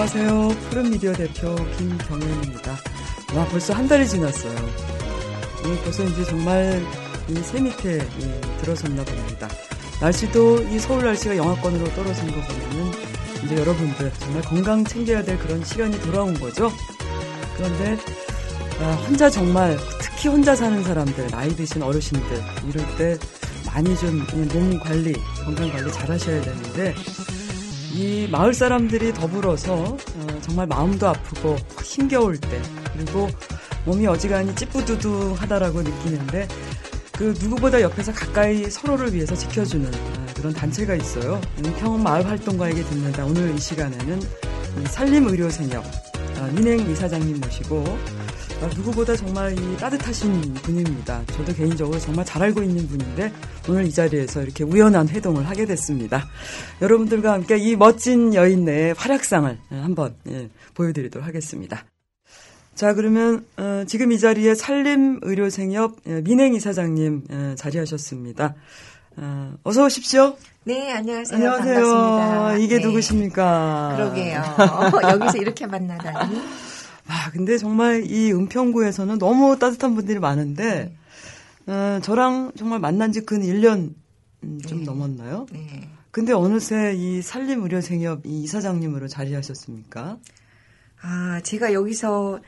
안녕하세요. 푸른미디어 대표 김경현입니다. 와, 벌써 한 달이 지났어요. 이 벌써 이제 정말 이새 밑에 예, 들어섰나 봅니다. 날씨도 이 서울 날씨가 영하권으로 떨어진 거 보면은 이제 여러분들 정말 건강 챙겨야 될 그런 시간이 돌아온 거죠. 그런데 아, 혼자 정말 특히 혼자 사는 사람들, 나이 드신 어르신들 이럴 때 많이 좀 몸 관리, 건강 관리 잘 하셔야 되는데 이 마을 사람들이 더불어서 어, 정말 마음도 아프고 힘겨울 때 그리고 몸이 어지간히 찌뿌두두하다라고 느끼는데 그 누구보다 옆에서 가까이 서로를 위해서 지켜주는 아, 그런 단체가 있어요. 은평 마을 활동가에게 듣는다. 오늘 이 시간에는 이 산림의료생협 아, 민행 이사장님 모시고 아, 누구보다 정말 이 따뜻하신 분입니다. 저도 개인적으로 정말 잘 알고 있는 분인데 오늘 이 자리에서 이렇게 우연한 회동을 하게 됐습니다. 여러분들과 함께 이 멋진 여인의 활약상을 한번 예, 보여드리도록 하겠습니다. 자 그러면 어, 지금 이 자리에 산림의료생협 예, 민행 이 사장님 예, 자리하셨습니다. 어, 어서 오십시오. 네, 안녕하세요. 안녕하세요. 반갑습니다. 이게 네. 누구십니까? 그러게요. 여기서 이렇게 만나다니. 아, 근데 정말 이 은평구에서는 너무 따뜻한 분들이 많은데, 어, 저랑 정말 만난 지 근 1년 음, 좀 네. 넘었나요? 네. 근데 어느새 이 산림의료생협 이 이사장님으로 자리하셨습니까? 아, 제가 여기서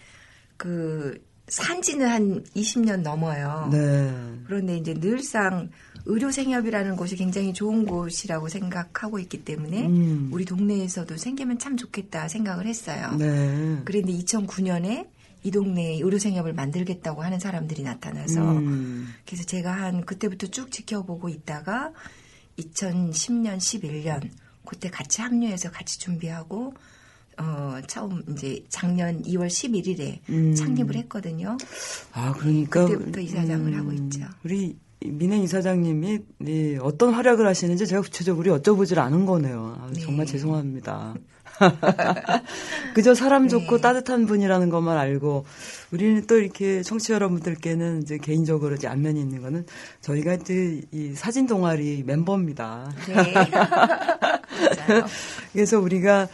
그 산지는 한 20년 넘어요. 네. 그런데 이제 늘상 의료생협이라는 곳이 굉장히 좋은 곳이라고 생각하고 있기 때문에 음. 우리 동네에서도 생기면 참 좋겠다 생각을 했어요. 네. 그런데 2009년에 이 동네에 의료생협을 만들겠다고 하는 사람들이 나타나서 음. 그래서 제가 한 그때부터 쭉 지켜보고 있다가 2010년, 11년 그때 같이 합류해서 같이 준비하고 어 처음 이제 작년 2월 11일에 음. 창립을 했거든요. 아, 그러니까. 그때부터 이사장을 하고 있죠. 우리 민행 이사장님이 네, 어떤 활약을 하시는지 제가 구체적으로 여쭤보질 않은 거네요. 아, 네. 정말 죄송합니다. 그저 사람 좋고 네. 따뜻한 분이라는 것만 알고 우리는 또 이렇게 청취자 여러분들께는 이제 개인적으로 이제 안면이 있는 거는 저희가 이제 이 사진 동아리 멤버입니다. 네. 그래서 우리가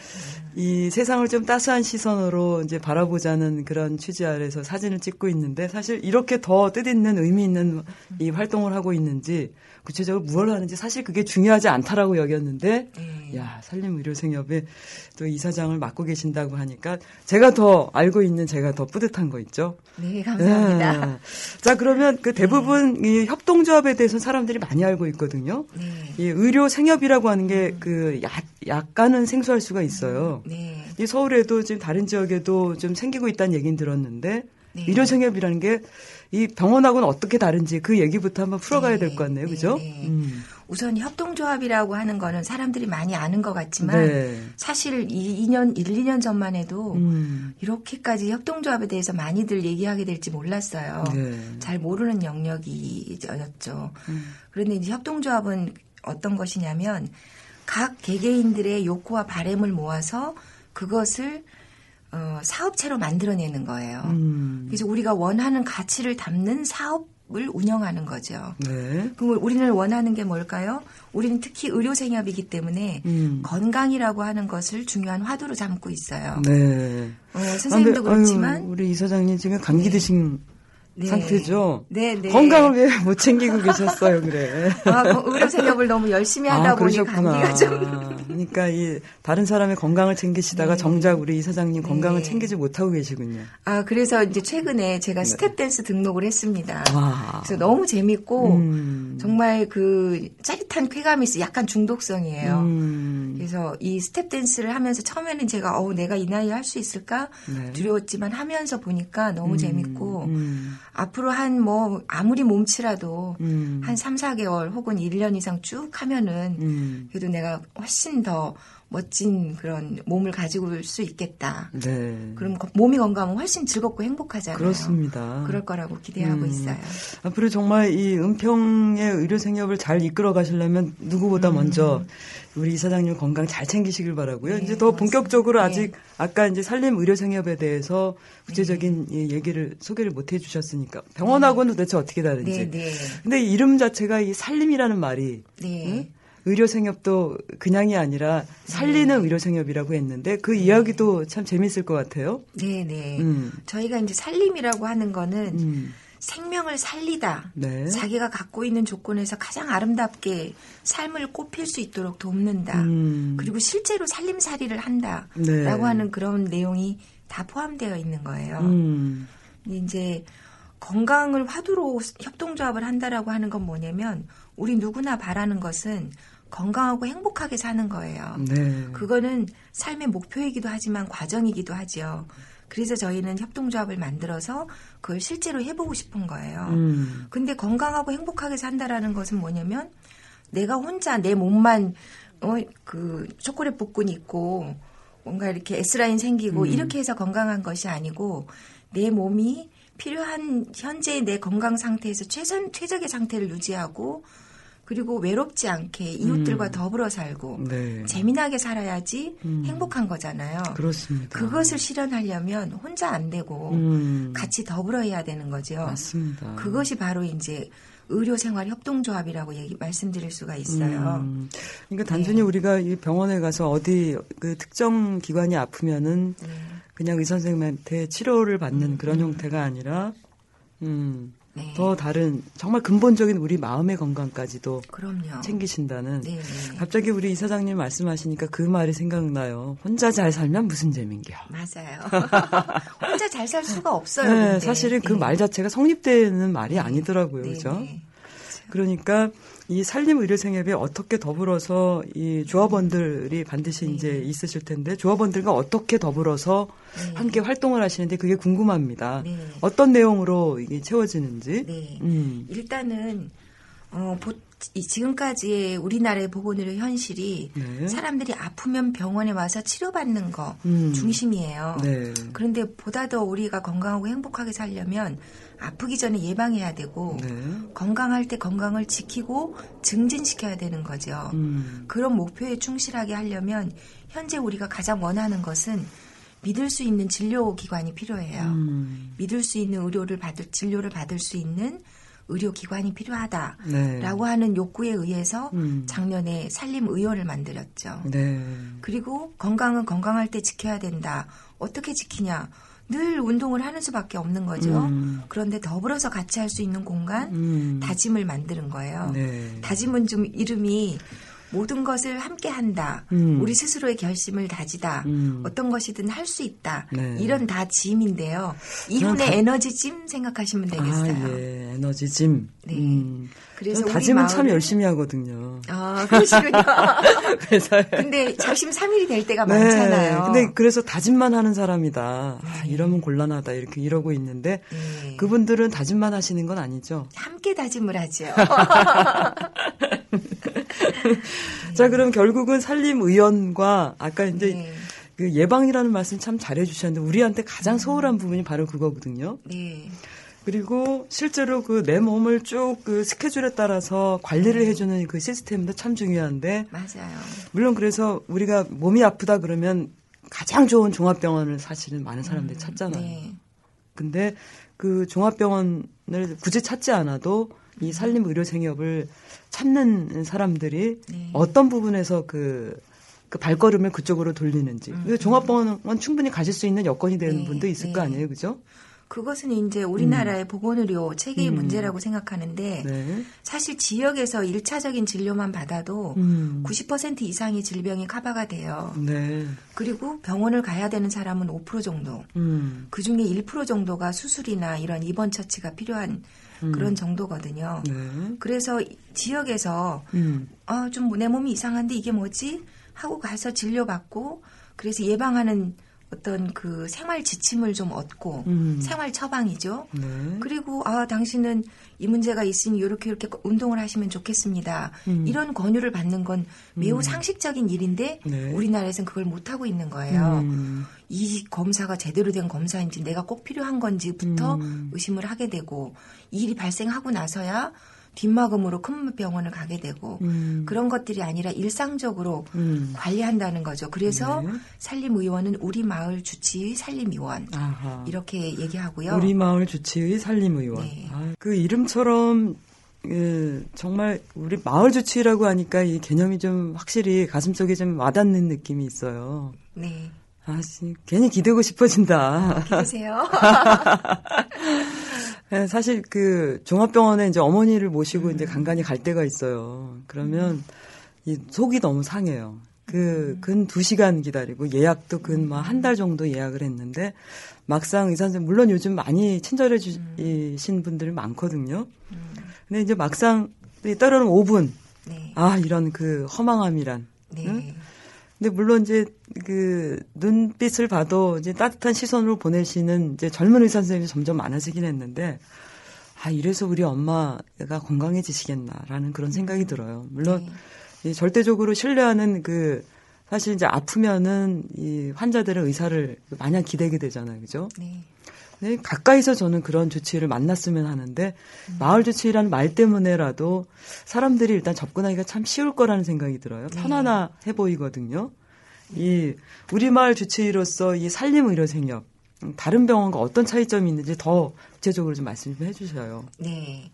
이 세상을 좀 따스한 시선으로 이제 바라보자는 그런 취지 아래서 사진을 찍고 있는데 사실 이렇게 더 뜻있는 의미 있는 이 활동을 하고 있는지 구체적으로 무엇을 하는지 사실 그게 중요하지 않다라고 여겼는데 네. 야 산림의료생협에 또 이사장을 맡고 계신다고 하니까 제가 더 알고 있는 제가 더 뿌듯한 거 있죠. 네, 감사합니다. 예. 자 그러면 그 대부분 이 협동조합에 대해서 사람들이 많이 알고 있거든요. 네. 이 의료 생협이라고 하는 게그 약간은 생소할 수가 있어요. 네. 이 서울에도 지금 다른 지역에도 좀 생기고 있다는 얘기는 들었는데 네. 의료 생협이라는 게 이 병원하고는 어떻게 다른지 그 얘기부터 한번 풀어가야 네, 될것 같네요, 네, 그죠? 네. 음. 우선 협동조합이라고 하는 거는 사람들이 많이 아는 것 같지만 네. 사실 이 2년 1, 2년 전만 해도 음. 이렇게까지 협동조합에 대해서 많이들 얘기하게 될지 몰랐어요. 네. 잘 모르는 영역이었죠. 음. 그런데 이제 협동조합은 어떤 것이냐면 각 개개인들의 욕구와 바램을 모아서 그것을 어, 사업체로 만들어내는 거예요. 음. 그래서 우리가 원하는 가치를 담는 사업을 운영하는 거죠. 네. 그럼 우리는 원하는 게 뭘까요? 우리는 특히 의료 생협이기 때문에 음. 건강이라고 하는 것을 중요한 화두로 삼고 있어요. 네. 어, 선생님도 아, 근데, 그렇지만 아유, 우리 이사장님 지금 감기 드신 네. 상태죠? 네, 네. 건강을 왜 못 챙기고 계셨어요, 그래? 아, 그 의료생협을 너무 열심히 하다 아, 보니 그러셨구나. 감기가 좀 그러니까 이 다른 사람의 건강을 챙기시다가 네. 정작 우리 이사장님 건강을 네. 챙기지 못하고 계시군요. 아, 그래서 이제 최근에 제가 스텝 댄스 등록을 했습니다. 네. 와. 그래서 너무 재밌고 음. 정말 그 짜릿한 쾌감이 있어. 약간 중독성이에요. 음. 그래서 이 스텝 댄스를 하면서 처음에는 제가 어 내가 이 나이에 할 수 있을까 네. 두려웠지만 하면서 보니까 너무 재밌고 음. 앞으로 한 뭐 아무리 몸치라도 음. 한 3, 4개월 혹은 1년 이상 쭉 하면은 음. 그래도 내가 훨씬 더 멋진 그런 몸을 가지고 올 수 있겠다. 네. 그럼 거- 몸이 건강하면 훨씬 즐겁고 행복하잖아요. 그렇습니다. 그럴 거라고 기대하고 음. 있어요. 앞으로 정말 이 은평의 의료 생협을 잘 이끌어 가시려면 누구보다 먼저 우리 이사장님 건강 잘 챙기시길 바라고요. 네, 이제 더 본격적으로. 아직 아까 이제 산림 의료 생협에 대해서 구체적인 이 얘기를 소개를 못 해주셨으니까 병원하고는 도대체 어떻게 다른지. 네, 네. 근데 이 이름 자체가 이 산림이라는 말이 네. 응? 의료 생협도 그냥이 아니라 살리는 의료 생협이라고 했는데 그 이야기도 참 재밌을 것 같아요. 네, 네. 음. 저희가 이제 살림이라고 하는 거는 음. 생명을 살리다. 네. 자기가 갖고 있는 조건에서 가장 아름답게 삶을 꽃필 수 있도록 돕는다. 음. 그리고 실제로 살림살이를 한다라고 네. 하는 그런 내용이 다 포함되어 있는 거예요. 음. 이제 건강을 화두로 협동조합을 한다라고 하는 건 뭐냐면 우리 누구나 바라는 것은 건강하고 행복하게 사는 거예요. 네. 그거는 삶의 목표이기도 하지만 과정이기도 하죠. 그래서 저희는 협동조합을 만들어서 그걸 실제로 해보고 싶은 거예요. 음. 근데 건강하고 행복하게 산다라는 것은 뭐냐면 내가 혼자 내 몸만 어 그 초콜릿 복근 있고 뭔가 이렇게 S라인 생기고 이렇게 해서 건강한 것이 아니고 내 몸이 필요한 현재의 내 건강 상태에서 최선 최적의 상태를 유지하고 그리고 외롭지 않게 이웃들과 더불어 살고 네. 재미나게 살아야지 음. 행복한 거잖아요. 그렇습니다. 그것을 실현하려면 혼자 안 되고 음. 같이 더불어 해야 되는 거죠. 맞습니다. 그것이 바로 이제 의료생활 협동조합이라고 얘기 말씀드릴 수가 있어요. 음. 그러니까 단순히 우리가 이 병원에 가서 어디 그 특정 기관이 아프면은 네. 그냥 의사 선생님한테 치료를 받는 그런 형태가 아니라 음. 네. 더 다른 정말 근본적인 우리 마음의 건강까지도 그럼요. 챙기신다는 네, 네. 갑자기 우리 이사장님 말씀하시니까 그 말이 생각나요. 혼자 잘 살면 무슨 재민겨. 맞아요. 혼자 잘 살 수가 없어요. 네. 사실은 그 네. 말 자체가 성립되는 말이 아니더라고요. 네, 그죠? 네. 그러니까 이 산림 의료 생협에 어떻게 더불어서 이 조합원들이 반드시 네. 이제 있으실 텐데 조합원들과 어떻게 더불어서 네. 함께 활동을 하시는데 그게 궁금합니다. 네. 어떤 내용으로 이게 채워지는지. 네. 음. 일단은 어, 보, 이 지금까지의 우리나라의 보건의료 현실이 네. 사람들이 아프면 병원에 와서 치료받는 거 음. 중심이에요. 네. 그런데 보다 더 우리가 건강하고 행복하게 살려면 아프기 전에 예방해야 되고 네. 건강할 때 건강을 지키고 증진시켜야 되는 거죠. 음. 그런 목표에 충실하게 하려면 현재 우리가 가장 원하는 것은 믿을 수 있는 진료 기관이 필요해요. 음. 믿을 수 있는 의료를 받을 진료를 받을 수 있는 의료 기관이 필요하다라고 네. 하는 욕구에 의해서 음. 작년에 산림 의료를 만들었죠. 네. 그리고 건강은 건강할 때 지켜야 된다. 어떻게 지키냐? 늘 운동을 하는 수밖에 없는 거죠. 음. 그런데 더불어서 같이 할 수 있는 공간, 음. 다짐을 만드는 거예요. 네. 다짐은 좀 이름이 모든 것을 함께 한다. 음. 우리 스스로의 결심을 다지다. 음. 어떤 것이든 할 수 있다. 네. 이런 다 짐인데요. 이분의 다- 에너지 짐 생각하시면 되겠어요. 아, 예. 에너지 짐. 네. 음. 그래서 다짐은 참 마을을- 열심히 하거든요. 아, 그러시군요. 그래서 근데 작심 삼일이될 때가 네. 많잖아요. 근데 그래서 다짐만 하는 사람이다. 아, 이러면 곤란하다. 이렇게 이러고 있는데 네. 그분들은 다짐만 하시는 건 아니죠. 함께 다짐을 하죠. 자, 그럼 결국은 산림 의원과 아까 이제 네. 그 예방이라는 말씀 참 잘해 주셨는데 우리한테 가장 소홀한 부분이 바로 그거거든요. 네. 그리고 실제로 그 내 몸을 쭉 그 스케줄에 따라서 관리를 해주는 그 시스템도 참 중요한데 맞아요. 물론 그래서 우리가 몸이 아프다 그러면 가장 좋은 종합병원을 사실은 많은 사람들이 찾잖아요. 네. 근데 그 종합병원을 굳이 찾지 않아도 이 산림 의료 생협을 찾는 사람들이 네. 어떤 부분에서 그, 그 발걸음을 그쪽으로 돌리는지. 그 종합병원 충분히 가실 수 있는 여건이 되는 네, 분도 있을 거 네. 아니에요, 그죠? 그것은 이제 우리나라의 보건의료 체계의 음. 문제라고 생각하는데 네. 사실 지역에서 일차적인 진료만 받아도 음. 90% 이상의 질병이 커버가 돼요. 네. 그리고 병원을 가야 되는 사람은 5% 정도. 음. 그 중에 1% 정도가 수술이나 이런 입원 처치가 필요한 음. 그런 정도거든요. 네. 그래서 지역에서 음. 아, 좀 내 몸이 이상한데 이게 뭐지? 하고 가서 진료받고 그래서 예방하는 어떤 그 생활 지침을 좀 얻고 음. 생활 처방이죠. 네. 그리고 아 당신은 이 문제가 있으니 이렇게 이렇게 운동을 하시면 좋겠습니다. 음. 이런 권유를 받는 건 매우 상식적인 일인데 네. 우리나라에서는 그걸 못 하고 있는 거예요. 음. 이 검사가 제대로 된 검사인지 내가 꼭 필요한 건지부터 음. 의심을 하게 되고 이 일이 발생하고 나서야 뒷마금으로 큰 병원을 가게 되고 음. 그런 것들이 아니라 일상적으로 음. 관리한다는 거죠. 그래서 네. 산림의원은 우리 마을 주치의 산림의원 아하. 이렇게 얘기하고요. 우리 마을 주치의 산림의원. 네. 아, 그 이름처럼 예, 정말 우리 마을 주치라고 하니까 이 개념이 좀 확실히 가슴속에 좀 와닿는 느낌이 있어요. 네. 아, 씨, 괜히 기대고 싶어진다. 그러세요? 예, 사실 그 종합병원에 이제 어머니를 모시고 이제 간간히 갈 때가 있어요. 그러면 이 속이 너무 상해요. 그, 근 두 시간 기다리고 예약도 근뭐한달 정도 예약을 했는데 막상 의사 선생님, 물론 요즘 많이 친절해 주신 분들이 많거든요. 근데 이제 막상 따르는 5분. 네. 아, 이런 그 허망함이란. 네. 응? 근데 물론 이제 그 눈빛을 봐도 이제 따뜻한 시선으로 보내시는 이제 젊은 의사 선생님이 점점 많아지긴 했는데 아 이래서 우리 엄마가 건강해지시겠나라는 그런 생각이 들어요. 물론 네. 이 절대적으로 신뢰하는 그 사실 이제 아프면은 이 환자들의 의사를 마냥 기대게 되잖아요, 그죠? 네. 네, 가까이서 저는 그런 주치의를 만났으면 하는데 마을 주치의라는 말 때문에라도 사람들이 일단 접근하기가 참 쉬울 거라는 생각이 들어요. 편안해 보이거든요. 이 우리 마을 주치의로서 이 산림 의료 생협 음, 다른 병원과 어떤 차이점이 있는지 더 구체적으로 좀 말씀 좀 해주셔요. 네.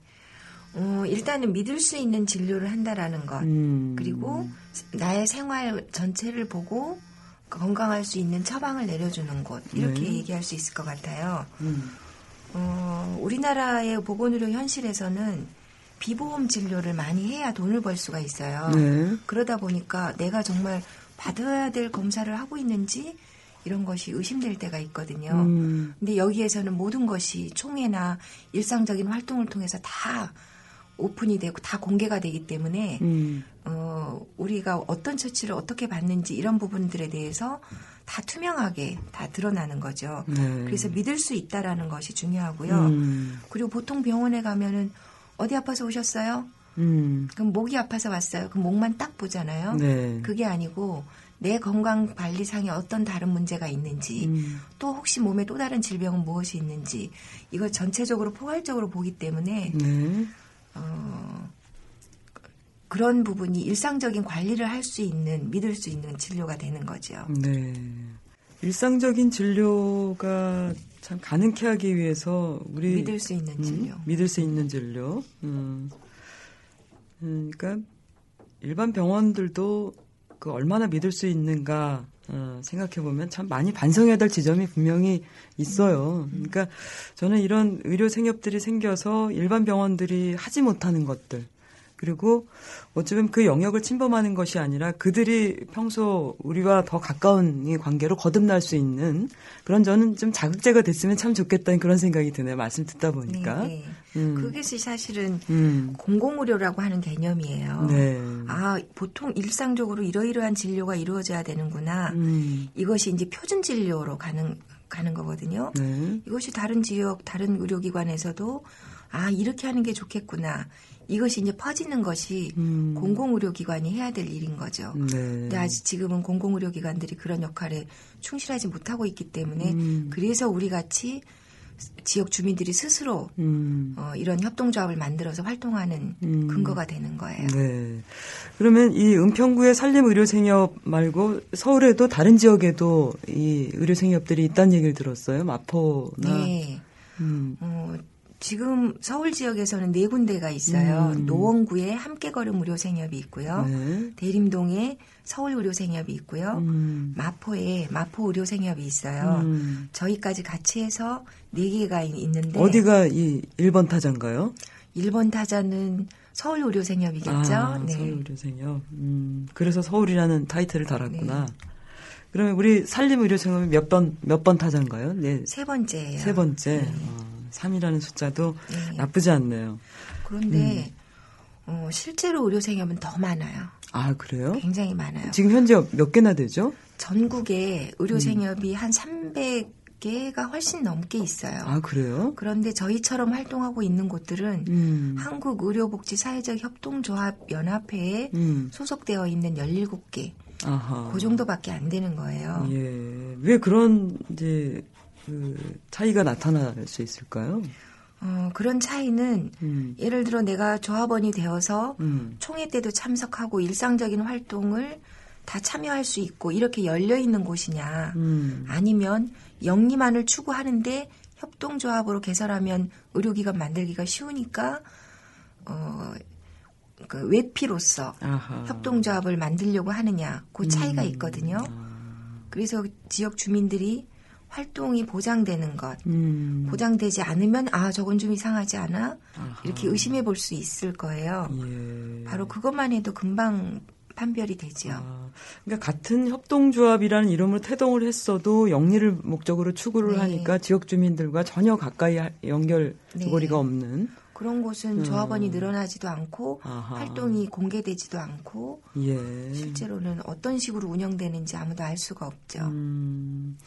어, 일단은 믿을 수 있는 진료를 한다라는 것. 음. 그리고 나의 생활 전체를 보고 건강할 수 있는 처방을 내려주는 곳. 이렇게 네. 얘기할 수 있을 것 같아요. 음. 어, 우리나라의 보건의료 현실에서는 비보험 진료를 많이 해야 돈을 벌 수가 있어요. 네. 그러다 보니까 내가 정말 받아야 될 검사를 하고 있는지 이런 것이 의심될 때가 있거든요. 음. 근데 여기에서는 모든 것이 총회나 일상적인 활동을 통해서 다 오픈이 되고 다 공개가 되기 때문에 음. 어, 우리가 어떤 처치를 어떻게 받는지 이런 부분들에 대해서 다 투명하게 다 드러나는 거죠. 네. 그래서 믿을 수 있다라는 것이 중요하고요. 음. 그리고 보통 병원에 가면은 어디 아파서 오셨어요? 음. 그럼 목이 아파서 왔어요. 그럼 목만 딱 보잖아요. 네. 그게 아니고 내 건강 관리상에 어떤 다른 문제가 있는지 음. 또 혹시 몸에 또 다른 질병은 무엇이 있는지 이걸 전체적으로 포괄적으로 보기 때문에 네. 어, 그런 부분이 일상적인 관리를 할 수 있는 믿을 수 있는 진료가 되는 거죠. 네. 일상적인 진료가 참 가능케 하기 위해서 우리 믿을 수 있는 진료. 음, 믿을 수 있는 진료. 음. 음, 그러니까 일반 병원들도 그 얼마나 믿을 수 있는가 어, 생각해 보면 참 많이 반성해야 될 지점이 분명히 있어요. 그러니까 저는 이런 의료 생협들이 생겨서 일반 병원들이 하지 못하는 것들 그리고 어쩌면 그 영역을 침범하는 것이 아니라 그들이 평소 우리와 더 가까운 이 관계로 거듭날 수 있는 그런 저는 좀 자극제가 됐으면 참 좋겠다는 그런 생각이 드네요. 말씀 듣다 보니까. 네, 네. 음. 그것이 사실은 음. 공공의료라고 하는 개념이에요. 네. 아, 보통 일상적으로 이러이러한 진료가 이루어져야 되는구나. 음. 이것이 이제 표준 진료로 가는 가는 거거든요. 네. 이것이 다른 지역, 다른 의료기관에서도 아 이렇게 하는 게 좋겠구나. 이것이 이제 퍼지는 것이 음. 공공의료기관이 해야 될 일인 거죠. 네. 근데 아직 지금은 공공의료기관들이 그런 역할에 충실하지 못하고 있기 때문에 음. 그래서 우리 같이 지역 주민들이 스스로 음. 어, 이런 협동조합을 만들어서 활동하는 음. 근거가 되는 거예요. 네. 그러면 이 은평구의 산림 의료 생협 말고 서울에도 다른 지역에도 이 의료 생협들이 있다는 얘기를 들었어요. 마포나. 네. 음. 어, 지금 서울 지역에서는 네 군데가 있어요. 음. 노원구에 함께걸음 의료생협이 있고요. 네. 대림동에 서울 의료생협이 있고요. 음. 마포에 마포 의료생협이 있어요. 음. 저희까지 같이 해서 네 개가 있- 있는데 어디가 이 1번 타자인가요? 1번 타자는 서울 의료생협이겠죠. 아, 네. 서울 의료생협. 음, 그래서 서울이라는 타이틀을 달았구나. 네. 그러면 우리 산림 의료생협이 몇 번, 몇 번 타자인가요? 네. 세 번째예요. 세 번째. 네. 어, 3이라는 숫자도 네. 나쁘지 않네요. 그런데 음. 어, 실제로 의료생협은 더 많아요. 아, 그래요? 굉장히 많아요. 지금 현재 몇 개나 되죠? 전국에 의료생협이 음. 한 300개가 훨씬 넘게 있어요. 아, 그래요? 그런데 저희처럼 활동하고 있는 곳들은 음. 한국의료복지사회적협동조합연합회에 음. 소속되어 있는 17개. 아하. 그 정도밖에 안 되는 거예요. 예. 왜 그런, 이제, 그, 차이가 나타날 수 있을까요? 어, 그런 차이는 음. 예를 들어 내가 조합원이 되어서 음. 총회 때도 참석하고 일상적인 활동을 다 참여할 수 있고 이렇게 열려 있는 곳이냐 음. 아니면 영리만을 추구하는데 협동조합으로 개설하면 의료기관 만들기가 쉬우니까 어, 그 외피로서 아하. 협동조합을 만들려고 하느냐 그 차이가 음. 있거든요. 아. 그래서 지역 주민들이 활동이 보장되는 것 음. 보장되지 않으면 아 저건 좀 이상하지 않아 아하. 이렇게 의심해 볼 수 있을 거예요. 예. 바로 그것만 해도 금방 판별이 되죠. 아, 그러니까 같은 협동조합이라는 이름으로 태동을 했어도 영리를 목적으로 추구를 네. 하니까 지역 주민들과 전혀 가까이 하- 연결고리가 네. 없는. 그런 곳은 음. 조합원이 늘어나지도 않고 아하. 활동이 공개되지도 않고 예. 실제로는 어떤 식으로 운영되는지 아무도 알 수가 없죠. 음.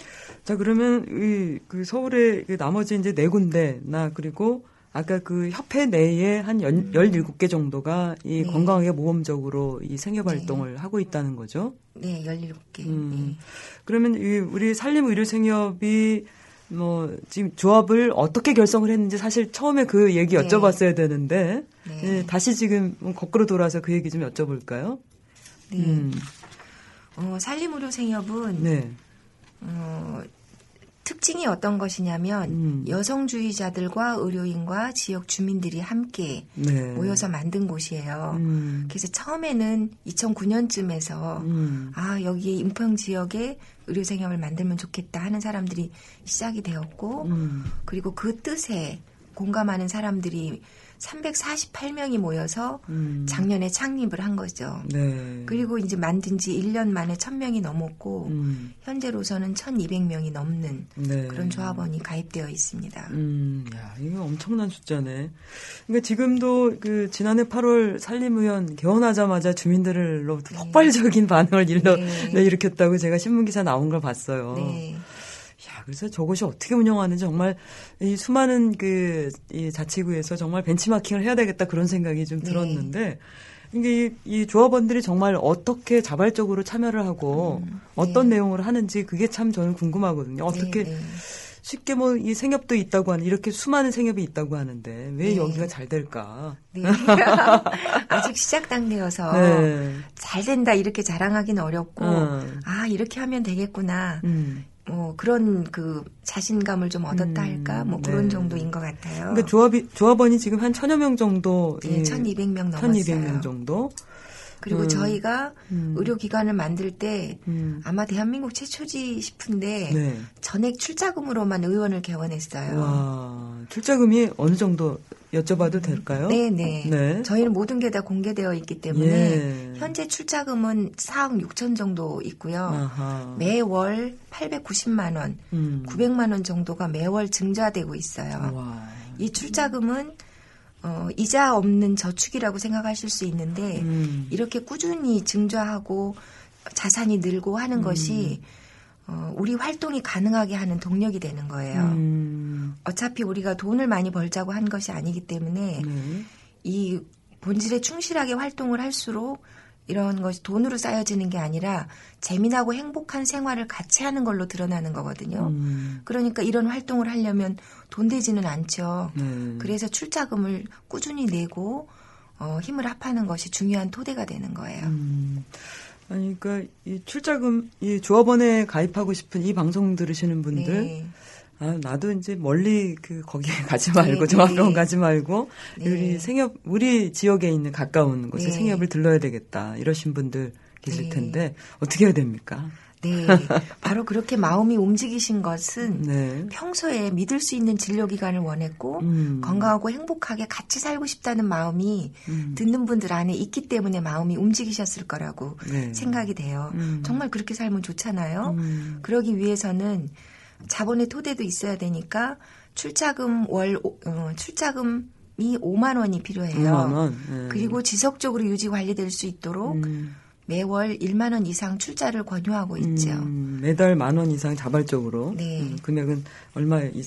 자 그러면 이, 그 서울의 그 나머지 이제 네 군데나 그리고 아까 그 협회 내에 한 연, 17개 정도가 이 음. 네. 건강하게 모험적으로 이 생협 네. 활동을 하고 있다는 거죠. 네, 17개. 음. 그러면 이 우리 산림의료생협이 뭐 지금 조합을 어떻게 결성을 했는지 사실 처음에 그 얘기 네. 여쭤봤어야 되는데 네. 예, 다시 지금 거꾸로 돌아서 그 얘기 좀 여쭤볼까요? 네. 음, 어, 산림의료 생협은 네. 어, 특징이 어떤 것이냐면 음. 여성주의자들과 의료인과 지역 주민들이 함께 네. 모여서 만든 곳이에요. 음, 그래서 처음에는 2009년쯤에서 음, 아 여기에 인평 지역에 의료생협을 만들면 좋겠다 하는 사람들이 시작이 되었고 음, 그리고 그 뜻에 공감하는 사람들이 348명이 모여서 음. 작년에 창립을 한 거죠. 네. 그리고 이제 만든 지 1년 만에 1000명이 넘었고 음, 현재로서는 1200명이 넘는 네. 그런 조합원이 가입되어 있습니다. 음, 야, 이거 엄청난 숫자네. 그러니까 지금도 그 지난해 8월 산림 의원 개원하자마자 주민들로부터 폭발적인 반응을 일러, 네. 일으켰다고 제가 신문 기사 나온 걸 봤어요. 네. 야, 그래서 저것이 어떻게 운영하는지 정말 이 수많은 그, 이 자치구에서 정말 벤치마킹을 해야 되겠다 그런 생각이 좀 네. 들었는데, 이게 이, 이 조합원들이 정말 어떻게 자발적으로 참여를 하고 음, 어떤 네. 내용을 하는지 그게 참 저는 궁금하거든요. 어떻게 네, 네. 쉽게 뭐 이 생협도 있다고 하는 이렇게 수많은 생협이 있다고 하는데 왜 네. 여기가 잘 될까? 네. 아직 시작 단계여서 네. 잘 된다 이렇게 자랑하기는 어렵고 어. 아 이렇게 하면 되겠구나 음. 뭐 그런 그 자신감을 좀 얻었다 음, 할까 뭐 네. 그런 정도인 것 같아요. 그러니까 조합이 조합원이 지금 한 천여 명 정도, 네, 예, 1,200명 넘었어요. 1,200명 정도. 그리고 음. 저희가 음. 의료기관을 만들 때 음. 아마 대한민국 최초지 싶은데 네. 전액 출자금으로만 의원을 개원했어요. 와, 출자금이 어느 정도 여쭤봐도 될까요? 네네. 네. 저희는 모든 게 다 공개되어 있기 때문에 예. 현재 출자금은 4억 6천 정도 있고요. 아하. 매월 890만 원, 음. 900만 원 정도가 매월 증자되고 있어요. 와. 이 출자금은 어, 이자 없는 저축이라고 생각하실 수 있는데 음. 이렇게 꾸준히 증자하고 자산이 늘고 하는 것이 어, 우리 활동이 가능하게 하는 동력이 되는 거예요. 음. 어차피 우리가 돈을 많이 벌자고 한 것이 아니기 때문에 네. 이 본질에 충실하게 활동을 할수록 이런 것이 돈으로 쌓여지는 게 아니라 재미나고 행복한 생활을 같이 하는 걸로 드러나는 거거든요. 음. 그러니까 이런 활동을 하려면 돈 되지는 않죠. 네. 그래서 출자금을 꾸준히 내고 어, 힘을 합하는 것이 중요한 토대가 되는 거예요. 음. 아니, 그러니까 이 출자금, 이 조합원에 가입하고 싶은 이 방송 들으시는 분들, 네. 아, 나도 이제 멀리 그 거기에 가지 말고 네, 종합병원 네. 가지 말고 네. 우리 생협 우리 지역에 있는 가까운 곳에 네. 생협을 들러야 되겠다 이러신 분들 계실 네. 텐데 어떻게 해야 됩니까? 네. 바로 그렇게 마음이 움직이신 것은 네. 평소에 믿을 수 있는 진료기관을 원했고 음. 건강하고 행복하게 같이 살고 싶다는 마음이 음. 듣는 분들 안에 있기 때문에 마음이 움직이셨을 거라고 네. 생각이 돼요. 음. 정말 그렇게 살면 좋잖아요. 음. 그러기 위해서는 자본의 토대도 있어야 되니까 출자금 월 오- 어, 출자금 이 5만 원이 필요해요. 5만 원. 네. 그리고 지속적으로 유지 관리될 수 있도록 음. 매월 1만 원 이상 출자를 권유하고 있죠. 음, 매달 만 원 이상 자발적으로 네. 음, 금액은 얼마 이-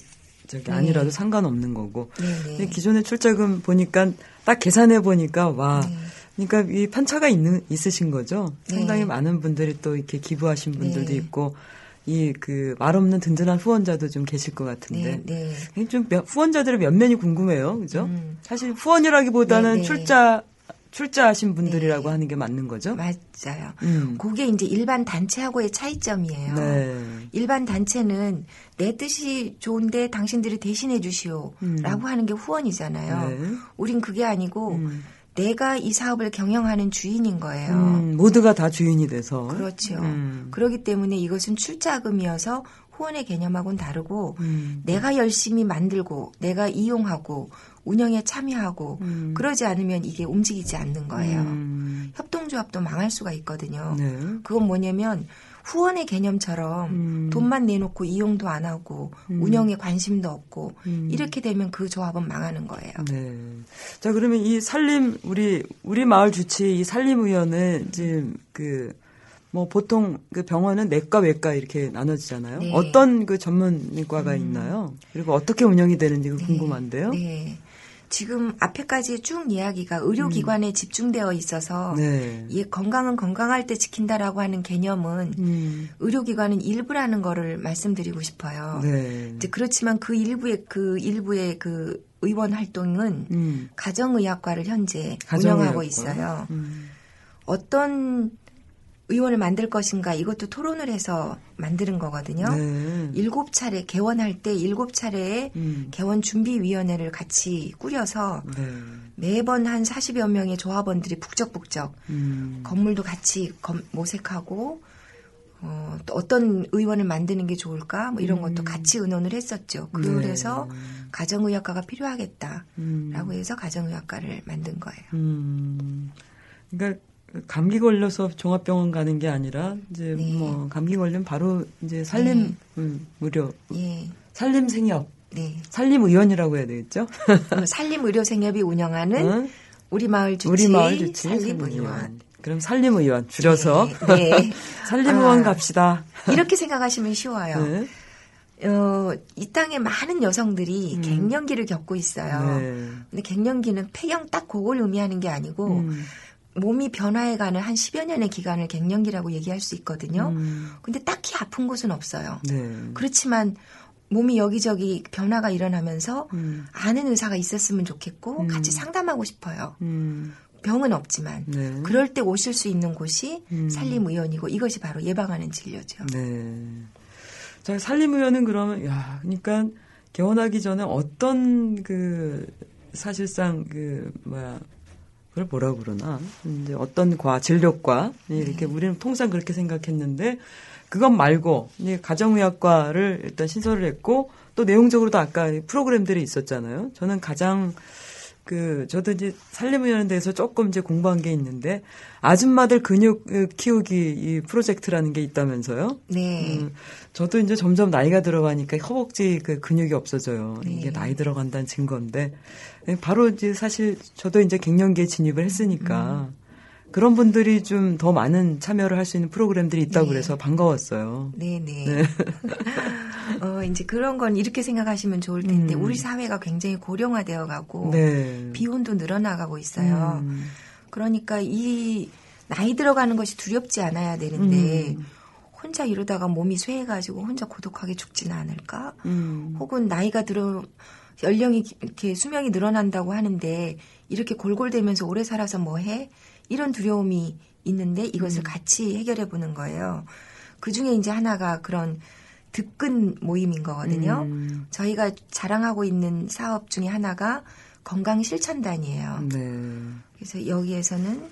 저기 네. 아니라도 상관없는 거고. 네네. 근데 기존의 출자금 보니까 딱 계산해 보니까 와. 네. 그러니까 이 편차가 있는 있으신 거죠. 네. 상당히 많은 분들이 또 이렇게 기부하신 분들도 네. 있고 이 그 말없는 든든한 후원자도 좀 계실 것 같은데 네, 네. 좀 몇- 후원자들의 면면이 궁금해요, 그죠? 음. 사실 후원이라기보다는 네, 네. 출자 출자하신 분들이라고 네. 하는 게 맞는 거죠. 맞아요. 음. 그게 이제 일반 단체하고의 차이점이에요. 네. 일반 단체는 내 뜻이 좋은데 당신들이 대신해 주시오. 음. 라고 하는 게 후원이잖아요. 네. 우린 그게 아니고 음. 내가 이 사업을 경영하는 주인인 거예요. 음, 모두가 다 주인이 돼서. 그렇죠. 음. 그렇기 때문에 이것은 출자금이어서 후원의 개념하고는 다르고 음. 내가 열심히 만들고 내가 이용하고 운영에 참여하고 음. 그러지 않으면 이게 움직이지 않는 거예요. 음. 협동조합도 망할 수가 있거든요. 네. 그건 뭐냐면 후원의 개념처럼 음. 돈만 내놓고 이용도 안 하고 음. 운영에 관심도 없고 음. 이렇게 되면 그 조합은 망하는 거예요. 네. 자, 그러면 이 산림, 우리, 우리 마을 주치 이 산림 의원은 지금 그, 뭐 보통 그 병원은 내과, 외과 이렇게 나눠지잖아요. 네. 어떤 그 전문과가 있나요? 그리고 어떻게 운영이 되는지 그 궁금한데요. 네. 지금 앞에까지 쭉 이야기가 의료기관에 집중되어 있어서 음. 네. 이 건강은 건강할 때 지킨다라고 하는 개념은 음. 의료기관은 일부라는 거를 말씀드리고 싶어요. 네. 이제 그렇지만 그 일부의 그 일부의 그 의원 활동은 음. 가정의학과를 현재 가정의학과. 운영하고 있어요. 음. 어떤 의원을 만들 것인가 이것도 토론을 해서 만드는 거거든요. 네. 일곱 차례 개원할 때 일곱 차례의 음. 개원 준비위원회를 같이 꾸려서 네. 매번 한 40여 명의 조합원들이 북적북적 음. 건물도 같이 검- 모색하고 어, 또 어떤 의원을 만드는 게 좋을까 뭐 이런 음. 것도 같이 의논을 했었죠. 네. 그래서 가정의학과가 필요하겠다라고 음. 해서 가정의학과를 만든 거예요. 음. 그러니까 감기 걸려서 종합병원 가는 게 아니라 이제 네. 뭐 감기 걸리면 바로 이제 살림 음, 무료 예, 살림 생협 네. 살림 의원이라고 해야 되겠죠? 어, 산림의료 생협이 운영하는 응? 우리 마을 주치 우리 마을 주치 산림의원. 그럼 살림 의원 줄여서 네. 네. 살림 의원 아. 갑시다. 이렇게 생각하시면 쉬워요. 네. 어, 이 땅에 많은 여성들이 음. 갱년기를 겪고 있어요. 네. 근데 갱년기는 폐경 딱 그걸 의미하는 게 아니고 음. 몸이 변화해가는 한 10여 년의 기간을 갱년기라고 얘기할 수 있거든요. 음. 근데 딱히 아픈 곳은 없어요. 네. 그렇지만 몸이 여기저기 변화가 일어나면서 음. 아는 의사가 있었으면 좋겠고 음. 같이 상담하고 싶어요. 음. 병은 없지만 네. 그럴 때 오실 수 있는 곳이 음. 산림의원이고 이것이 바로 예방하는 진료죠. 네. 자, 살림의원은 그러면, 야, 그러니까 개원하기 전에 어떤 그, 사실상 그, 뭐야, 그걸 뭐라 그러나, 이제 어떤 과, 진료과, 이렇게 우리는 통상 그렇게 생각했는데, 그것 말고, 이제 가정의학과를 일단 신설을 했고, 또 내용적으로도 아까 프로그램들이 있었잖아요. 저는 가장 그 저도 이제 살림의원에 대해서 조금 이제 공부한 게 있는데 아줌마들 근육 어, 키우기 이 프로젝트라는 게 있다면서요. 네. 음, 저도 이제 점점 나이가 들어가니까 허벅지 그 근육이 없어져요. 이게 네. 나이 들어간다는 증거인데 예, 바로 이제 사실 저도 이제 갱년기에 진입을 했으니까 음. 그런 분들이 좀 더 많은 참여를 할 수 있는 프로그램들이 있다고 네. 그래서 반가웠어요. 네네. 네. 어, 이제 그런 건 이렇게 생각하시면 좋을 텐데, 음. 우리 사회가 굉장히 고령화되어 가고, 네. 비혼도 늘어나가고 있어요. 음. 그러니까 이 나이 들어가는 것이 두렵지 않아야 되는데, 음. 혼자 이러다가 몸이 쇠해가지고 혼자 고독하게 죽지는 않을까? 음. 혹은 나이가 들어, 연령이 이렇게 수명이 늘어난다고 하는데, 이렇게 골골대면서 오래 살아서 뭐 해? 이런 두려움이 있는데 이것을 같이 해결해 보는 거예요. 그 중에 이제 하나가 그런 득근 모임인 거거든요. 음. 저희가 자랑하고 있는 사업 중에 하나가 건강 실천단이에요. 네. 그래서 여기에서는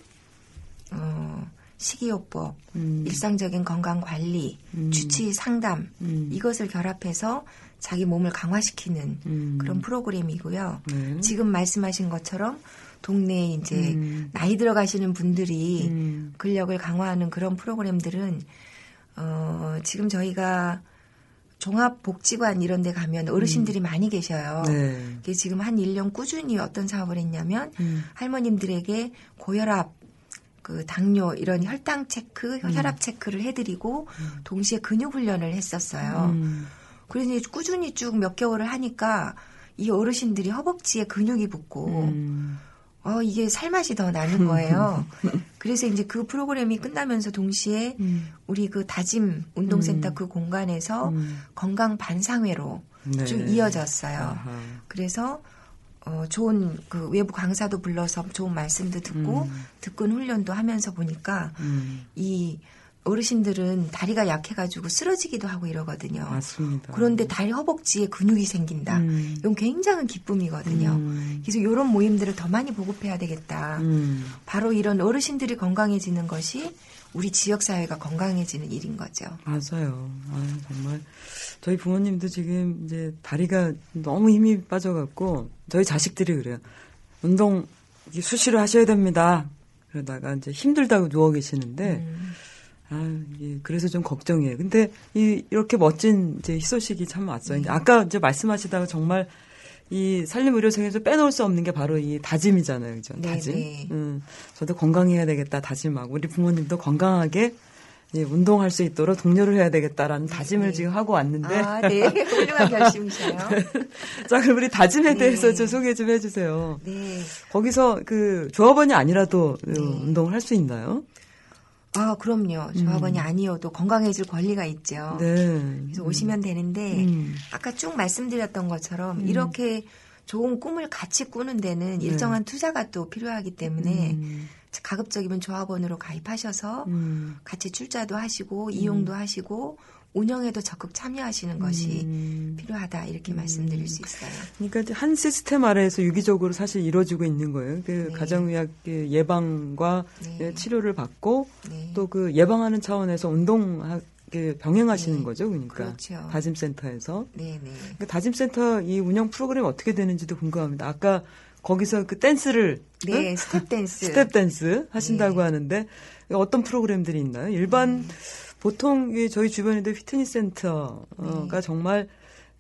어, 식이요법, 음. 일상적인 건강 관리, 음. 주치 상담 음. 이것을 결합해서 자기 몸을 강화시키는 음. 그런 프로그램이고요. 네. 지금 말씀하신 것처럼 동네에 이제 음. 나이 들어가시는 분들이 음. 근력을 강화하는 그런 프로그램들은 어, 지금 저희가 종합복지관 이런 데 가면 어르신들이 많이 계셔요. 음. 네. 지금 한 1년 꾸준히 어떤 사업을 했냐면 음. 할머님들에게 고혈압, 그 당뇨 이런 혈당 체크, 음. 혈압 체크를 해드리고 동시에 근육 훈련을 했었어요. 음. 그래서 꾸준히 쭉 몇 개월을 하니까 이 어르신들이 허벅지에 근육이 붙고 음. 어 이게 살맛이 더 나는 거예요. 그래서 이제 그 프로그램이 끝나면서 동시에 음. 우리 그 다짐 운동센터 음. 그 공간에서 음. 건강 반상회로 네. 쭉 이어졌어요. 아하. 그래서 어 좋은 그 외부 강사도 불러서 좋은 말씀도 듣고 음. 듣근 훈련도 하면서 보니까 음. 이 어르신들은 다리가 약해가지고 쓰러지기도 하고 이러거든요. 맞습니다. 그런데 다리 허벅지에 근육이 생긴다. 음. 이건 굉장한 기쁨이거든요. 음. 그래서 이런 모임들을 더 많이 보급해야 되겠다. 음. 바로 이런 어르신들이 건강해지는 것이 우리 지역 사회가 건강해지는 일인 거죠. 맞아요. 아, 정말 저희 부모님도 지금 이제 다리가 너무 힘이 빠져갖고 저희 자식들이 그래요. 운동 수시로 하셔야 됩니다. 그러다가 이제 힘들다고 누워 계시는데 음. 아, 예, 그래서 좀 걱정이에요. 근데 이 이렇게 멋진 이제 희소식이 참 왔어요. 이제 아까 이제 말씀하시다가 정말 이 산림 의료생에서 빼놓을 수 없는 게 바로 이 다짐이잖아요, 그죠? 네, 다짐. 네. 음, 저도 건강해야 되겠다 다짐하고 우리 부모님도 건강하게 예, 운동할 수 있도록 독려를 해야 되겠다라는 다짐을 네. 지금 하고 왔는데 아, 네. 훌륭한 결심이셔요. 자 그럼 우리 다짐에 네. 대해서 좀 소개 좀 해주세요. 네. 거기서 그 조합원이 아니라도 그 네. 운동을 할 수 있나요? 아, 그럼요. 조합원이 아니어도 건강해질 권리가 있죠. 네. 어. 그래서 오시면 되는데 음. 아까 쭉 말씀드렸던 것처럼 이렇게 좋은 꿈을 같이 꾸는 데는 일정한 투자가 또 필요하기 때문에 네. 음. 가급적이면 조합원으로 가입하셔서 음. 같이 출자도 하시고 이용도 하시고 운영에도 적극 참여하시는 것이 음. 필요하다 이렇게 말씀드릴 수 있어요. 그러니까 한 시스템 아래에서 유기적으로 사실 이루어지고 있는 거예요. 그 네. 가정의학 그 예방과 네. 예, 치료를 받고 네. 또그 예방하는 차원에서 운동 그 병행하시는 네. 거죠, 그러니까 그렇죠. 다짐센터에서 네, 네. 그 다짐센터 이 운영 프로그램 어떻게 되는지도 궁금합니다. 아까 거기서 그 댄스를 네, 응? 스텝 댄스. 스텝 댄스 하신다고 네. 하는데 어떤 프로그램들이 있나요? 일반 보통 이 저희 주변에도 피트니스 센터가 네. 정말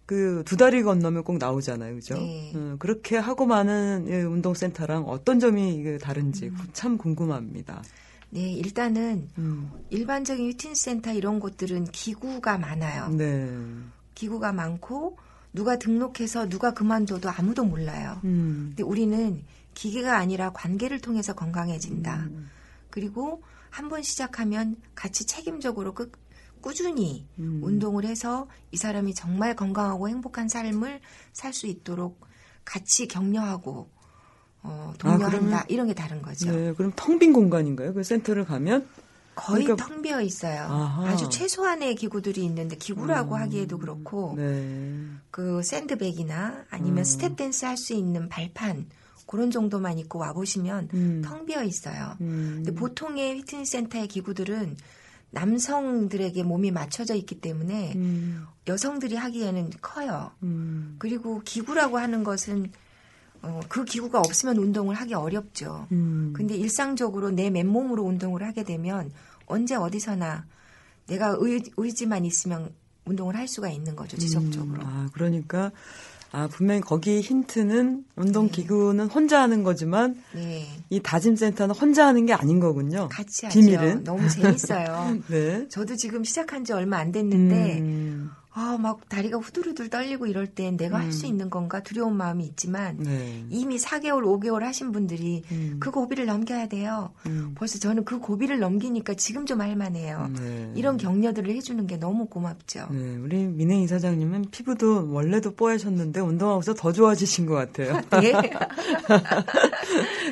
그 두 다리 건너면 꼭 나오잖아요, 그죠? 네. 어, 그렇게 하고 많은 예, 운동센터랑 어떤 점이 다른지 음. 참 궁금합니다. 네, 일단은 음. 일반적인 휘트니스 센터 이런 곳들은 기구가 많아요. 네. 기구가 많고 누가 등록해서 누가 그만둬도 아무도 몰라요. 음. 근데 우리는 기계가 아니라 관계를 통해서 건강해진다. 음. 그리고 한 번 시작하면 같이 책임적으로 끝, 꾸준히 음. 운동을 해서 이 사람이 정말 건강하고 행복한 삶을 살 수 있도록 같이 격려하고 어, 독려한다. 아, 이런 게 다른 거죠. 네, 그럼 텅 빈 공간인가요? 그 센터를 가면? 거의 그러니까- 텅 비어 있어요. 아하. 아주 최소한의 기구들이 있는데 기구라고 음. 하기에도 그렇고 네. 그 샌드백이나 아니면 음. 스텝 댄스 할 수 있는 발판 그런 정도만 있고 와 보시면 음. 텅 비어 있어요. 음. 근데 보통의 피트니스 센터의 기구들은 남성들에게 몸이 맞춰져 있기 때문에 음. 여성들이 하기에는 커요. 음. 그리고 기구라고 하는 것은 어, 그 기구가 없으면 운동을 하기 어렵죠. 음. 근데 일상적으로 내 맨몸으로 운동을 하게 되면 언제 어디서나 내가 의, 의지만 있으면 운동을 할 수가 있는 거죠, 지속적으로. 음, 아, 그러니까 아, 분명히 거기 힌트는 운동 기구는 혼자 하는 거지만 네. 이 다짐 센터는 혼자 하는 게 아닌 거군요. 같이 하죠. 비밀은 너무 재밌어요. 네. 저도 지금 시작한 지 얼마 안 됐는데 음, 아, 막 다리가 후들후들 떨리고 이럴 땐 내가 할수 있는 건가 두려운 마음이 있지만 네. 이미 4개월, 5개월 하신 분들이 음. 그 고비를 넘겨야 돼요. 음. 벌써 저는 그 고비를 넘기니까 지금 좀 할만해요. 네. 이런 격려들을 해주는 게 너무 고맙죠. 네, 우리 민앵 이사장님은 피부도 원래도 뽀야셨는데 운동하고서 더 좋아지신 것 같아요. 네.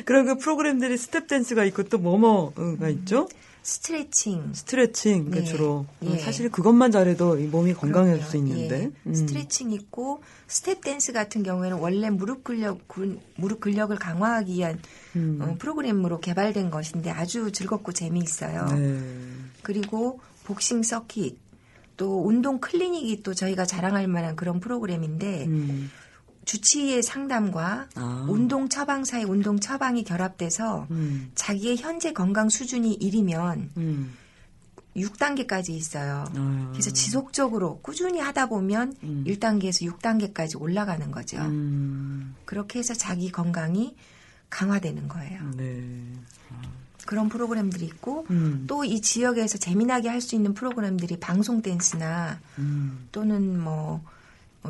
그럼 그 프로그램들이 스텝 댄스가 있고 또 뭐뭐가 있죠? 스트레칭, 스트레칭 그 네. 주로 예. 사실 그것만 잘해도 이 몸이 건강해질 수 그럼요. 있는데 예. 음. 스트레칭 있고 스텝 댄스 같은 경우에는 원래 무릎 근력 근- 무릎 근력을 강화하기 위한 음. 어, 프로그램으로 개발된 것인데 아주 즐겁고 재미있어요. 네. 그리고 복싱 서킷 또 운동 클리닉이 또 저희가 자랑할 만한 그런 프로그램인데 음. 주치의의 상담과 아. 운동 처방 사이 운동 처방이 결합돼서 음. 자기의 현재 건강 수준이 1이면 음. 6단계까지 있어요. 아. 그래서 지속적으로 꾸준히 하다 보면 음. 1단계에서 6단계까지 올라가는 거죠. 음. 그렇게 해서 자기 건강이 강화되는 거예요. 네. 그런 프로그램들이 있고 음. 또이 지역에서 재미나게 할 수 있는 프로그램들이 방송 댄스나 음. 또는 뭐 어,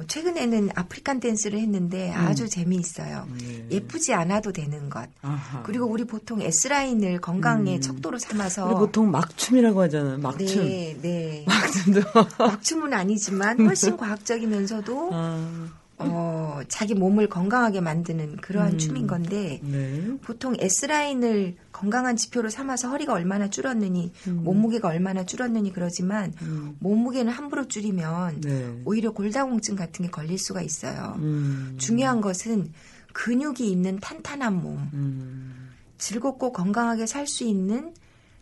최근에는 African 댄스를 했는데 아주 재미있어요. 네. 예쁘지 않아도 되는 것. 아하. 그리고 우리 보통 S라인을 건강의 척도로 삼아서 우리 보통 막춤이라고 하잖아요. 막춤. 네, 네. 막춤도. 막춤은 아니지만 훨씬 과학적이면서도 아. 어, 자기 몸을 건강하게 만드는 그러한 음. 춤인 건데 네. 보통 S라인을 건강한 지표로 삼아서 허리가 얼마나 줄었느니 몸무게가 얼마나 줄었느니 그러지만 음. 몸무게는 함부로 줄이면 네. 오히려 골다공증 같은 게 걸릴 수가 있어요. 음. 중요한 것은 근육이 있는 탄탄한 몸, 음. 즐겁고 건강하게 살 수 있는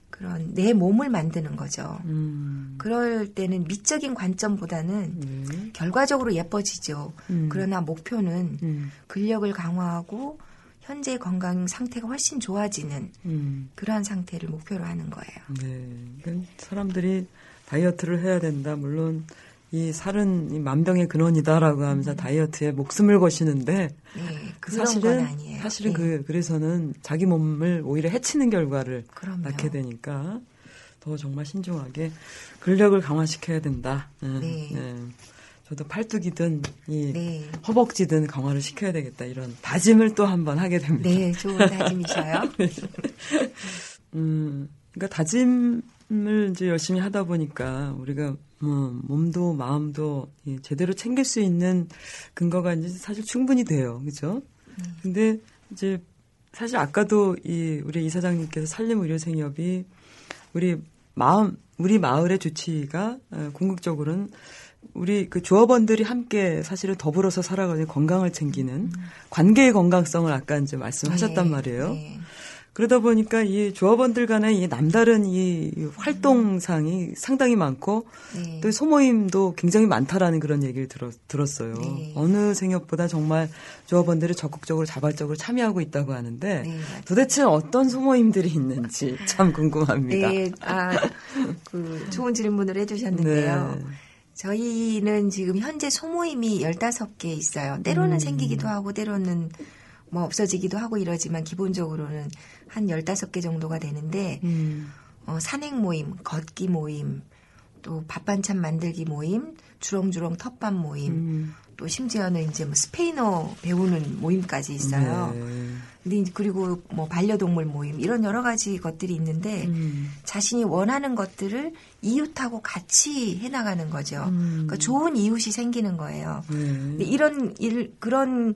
그런 내 몸을 만드는 거죠. 음. 그럴 때는 미적인 관점보다는 네. 결과적으로 예뻐지죠. 음. 그러나 목표는 음. 근력을 강화하고 현재 건강 상태가 훨씬 좋아지는 음. 그러한 상태를 목표로 하는 거예요. 네. 그러니까 사람들이 다이어트를 해야 된다. 물론 이 살은 이 만병의 근원이다라고 하면서 다이어트에 목숨을 거시는데 네, 사실은 건 아니에요. 사실은 네, 그 그래서는 자기 몸을 오히려 해치는 결과를 그럼요. 낳게 되니까 더 정말 신중하게 근력을 강화시켜야 된다. 네. 네. 저도 팔뚝이든 이 네. 허벅지든 강화를 시켜야 되겠다 이런 다짐을 또 한번 하게 됩니다. 네, 좋은 다짐이셔요. 음, 그러니까 다짐을 이제 열심히 하다 보니까 우리가 뭐 몸도 마음도 이 제대로 챙길 수 있는 근거가 이제 사실 충분히 돼요, 그죠? 근데 이제 사실 아까도 이 우리 이사장님께서 산림 의료 생협이 우리 마음 우리 마을의 주치의가 어, 궁극적으로는 우리 그 조합원들이 함께 사실은 더불어서 살아가는 건강을 챙기는 관계의 건강성을 아까 이제 말씀하셨단 네, 말이에요. 네. 그러다 보니까 이 조합원들 간의 이 남다른 이 활동상이 상당히 많고 네. 또 소모임도 굉장히 많다라는 그런 얘기를 들었, 들었어요. 네. 어느 생협보다 정말 조합원들이 적극적으로 자발적으로 참여하고 있다고 하는데 네. 도대체 어떤 소모임들이 있는지 참 궁금합니다. 네, 아, 그 좋은 질문을 해주셨는데요. 네. 저희는 지금 현재 소모임이 15개 있어요. 때로는 음. 생기기도 하고, 때로는 뭐 없어지기도 하고 이러지만, 기본적으로는 한 15개 정도가 되는데, 음, 어, 산행 모임, 걷기 모임, 또 밥반찬 만들기 모임, 주렁주렁 텃밭 모임, 음, 또 심지어는 이제 뭐 스페인어 배우는 모임까지 있어요. 네. 근데 그리고 뭐 반려동물 모임 이런 여러 가지 것들이 있는데 음, 자신이 원하는 것들을 이웃하고 같이 해나가는 거죠. 음. 그러니까 좋은 이웃이 생기는 거예요. 네. 근데 이런 일 그런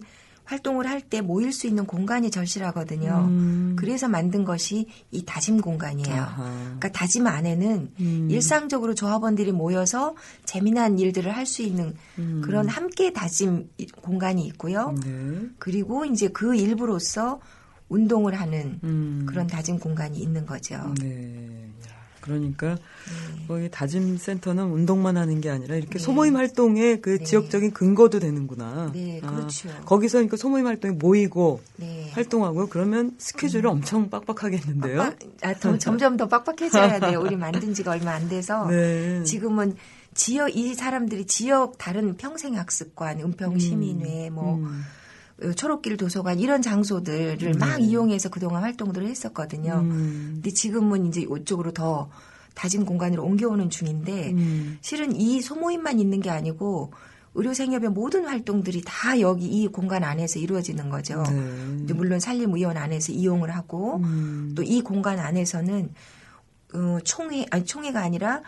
활동을 할 때 모일 수 있는 공간이 절실하거든요. 음. 그래서 만든 것이 이 다짐 공간이에요. 아하. 그러니까 다짐 안에는 음. 일상적으로 조합원들이 모여서 재미난 일들을 할 수 있는 음. 그런 함께 다짐 공간이 있고요. 네. 그리고 이제 그 일부로서 운동을 하는 음. 그런 다짐 공간이 있는 거죠. 네. 야, 그러니까 네. 거기 다짐 센터는 운동만 하는 게 아니라 이렇게 네. 소모임 활동의 그 네. 지역적인 근거도 되는구나. 네, 그렇죠. 거기서 그러니까 소모임 활동에 모이고 네. 활동하고 그러면 스케줄이 엄청 빡빡하겠는데요. 빡빡- 아, 더- 점점 더 빡빡해져야 돼요. 우리 만든 지가 얼마 안 돼서 네. 지금은 지역 이 사람들이 지역 다른 평생학습관, 은평 시민회, 뭐 음. 어, 초록길 도서관 이런 장소들을 막 이용해서 그동안 활동들을 했었거든요. 음. 근데 지금은 이제 이쪽으로 더 다짐 공간으로 옮겨오는 중인데 음. 실은 이 소모임만 있는 게 아니고 의료생협의 모든 활동들이 다 여기 이 공간 안에서 이루어지는 거죠. 네. 물론 산림의원 안에서 이용을 하고 음. 또이 공간 안에서는 어, 총회 아니 총회가 아니라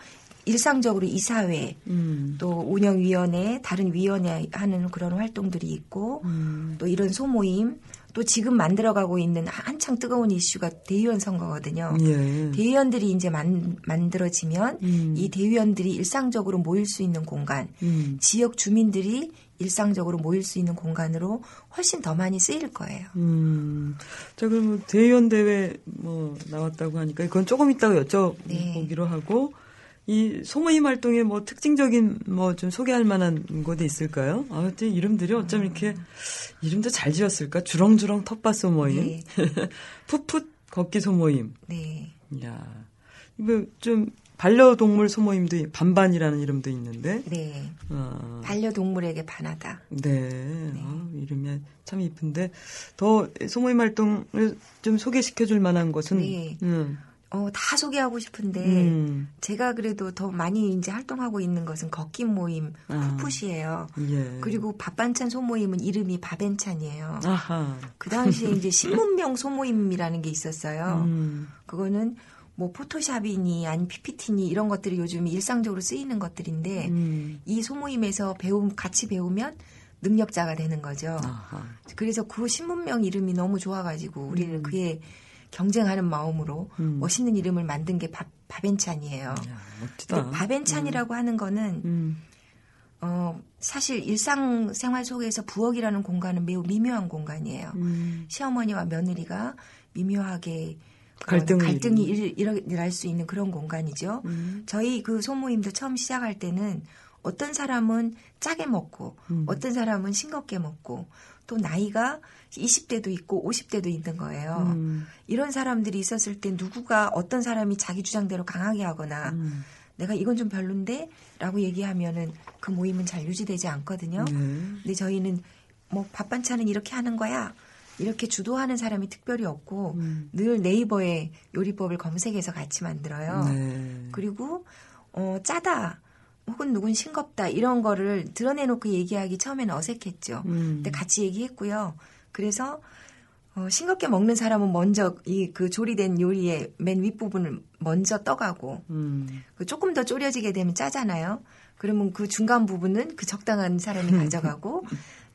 일상적으로 이사회 음. 또 운영위원회 다른 위원회 하는 그런 활동들이 있고 음. 또 이런 소모임 또 지금 만들어가고 있는 한창 뜨거운 이슈가 대의원 선거거든요. 예. 대의원들이 이제 만, 만들어지면 음. 이 대의원들이 일상적으로 모일 수 있는 공간, 음. 지역 주민들이 일상적으로 모일 수 있는 공간으로 훨씬 더 많이 쓰일 거예요. 음. 자, 뭐 대의원 대회 뭐 나왔다고 하니까 그건 조금 이따가 여쭤보기로 네. 하고 이 소모임 활동에 뭐 특징적인 뭐 좀 소개할 만한 곳이 있을까요? 아, 근 이름들이 어쩜 이렇게 이름도 잘 지었을까? 주렁주렁 텃밭 소모임, 네. 풋풋 걷기 소모임. 네. 야, 이거 좀 반려동물 소모임도 반반이라는 이름도 있는데. 네. 어. 반려동물에게 반하다. 네. 아, 이름이 참 이쁜데 더 소모임 활동을 좀 소개시켜 줄 만한 것은 네. 음. 어, 다 소개하고 싶은데 음. 제가 그래도 더 많이 이제 활동하고 있는 것은 걷기 모임 아. 풋풋이에요. 예. 그리고 밥반찬 소모임은 이름이 밥앤찬이에요. 아하. 그 당시에 이제 신문명 소모임이라는 게 있었어요. 음. 그거는 뭐 포토샵이니 아니 PPT니 이런 것들이 요즘 일상적으로 쓰이는 것들인데 음. 이 소모임에서 배움 같이 배우면 능력자가 되는 거죠. 아하. 그래서 그 신문명 이름이 너무 좋아가지고 우리는 그에 경쟁하는 마음으로 음. 멋있는 이름을 만든 게 밥, 밥앤찬이에요. 야, 멋지다. 근데 밥앤찬이라고 하는 거는 음. 어, 사실 일상생활 속에서 부엌이라는 공간은 매우 미묘한 공간이에요. 음. 시어머니와 며느리가 미묘하게 그런 갈등을 갈등이 일, 일어날 수 있는 그런 공간이죠. 음. 저희 그 소모임도 처음 시작할 때는 어떤 사람은 짜게 먹고 음. 어떤 사람은 싱겁게 먹고 또 나이가 20대도 있고 50대도 있는 거예요. 음. 이런 사람들이 있었을 때 누구가 어떤 사람이 자기 주장대로 강하게 하거나 음. 내가 이건 좀 별론데 라고 얘기하면은 그 모임은 잘 유지되지 않거든요. 네. 근데 저희는 뭐 밥반찬은 이렇게 하는 거야. 이렇게 주도하는 사람이 특별히 없고 음. 늘 네이버에 요리법을 검색해서 같이 만들어요. 네. 그리고 어 짜다 혹은 누군 싱겁다 이런 거를 드러내놓고 얘기하기 처음에는 어색했죠. 음. 근데 같이 얘기했고요. 그래서 어, 싱겁게 먹는 사람은 먼저 이 그 조리된 요리의 맨 윗부분을 먼저 떠가고 음. 그 조금 더 졸여지게 되면 짜잖아요. 그러면 그 중간 부분은 그 적당한 사람이 가져가고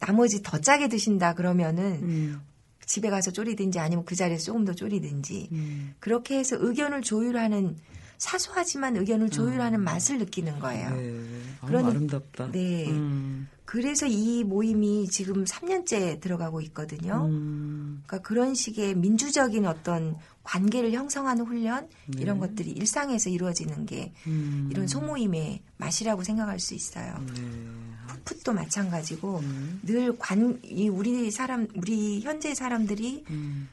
나머지 더 짜게 드신다 그러면은 음. 집에 가서 졸이든지 아니면 그 자리에서 조금 더 졸이든지 음. 그렇게 해서 의견을 조율하는 사소하지만 의견을 조율하는 맛을 느끼는 거예요. 네. 아, 그러니- 아름답다. 네. 음. 그래서 이 모임이 지금 3년째 들어가고 있거든요. 음. 그러니까 그런 식의 민주적인 어떤 관계를 형성하는 훈련 네. 이런 것들이 일상에서 이루어지는 게 음. 이런 소모임의 맛이라고 생각할 수 있어요. 네. 풋도 마찬가지고 음. 늘관이 우리 사람 우리 현재 사람들이 음.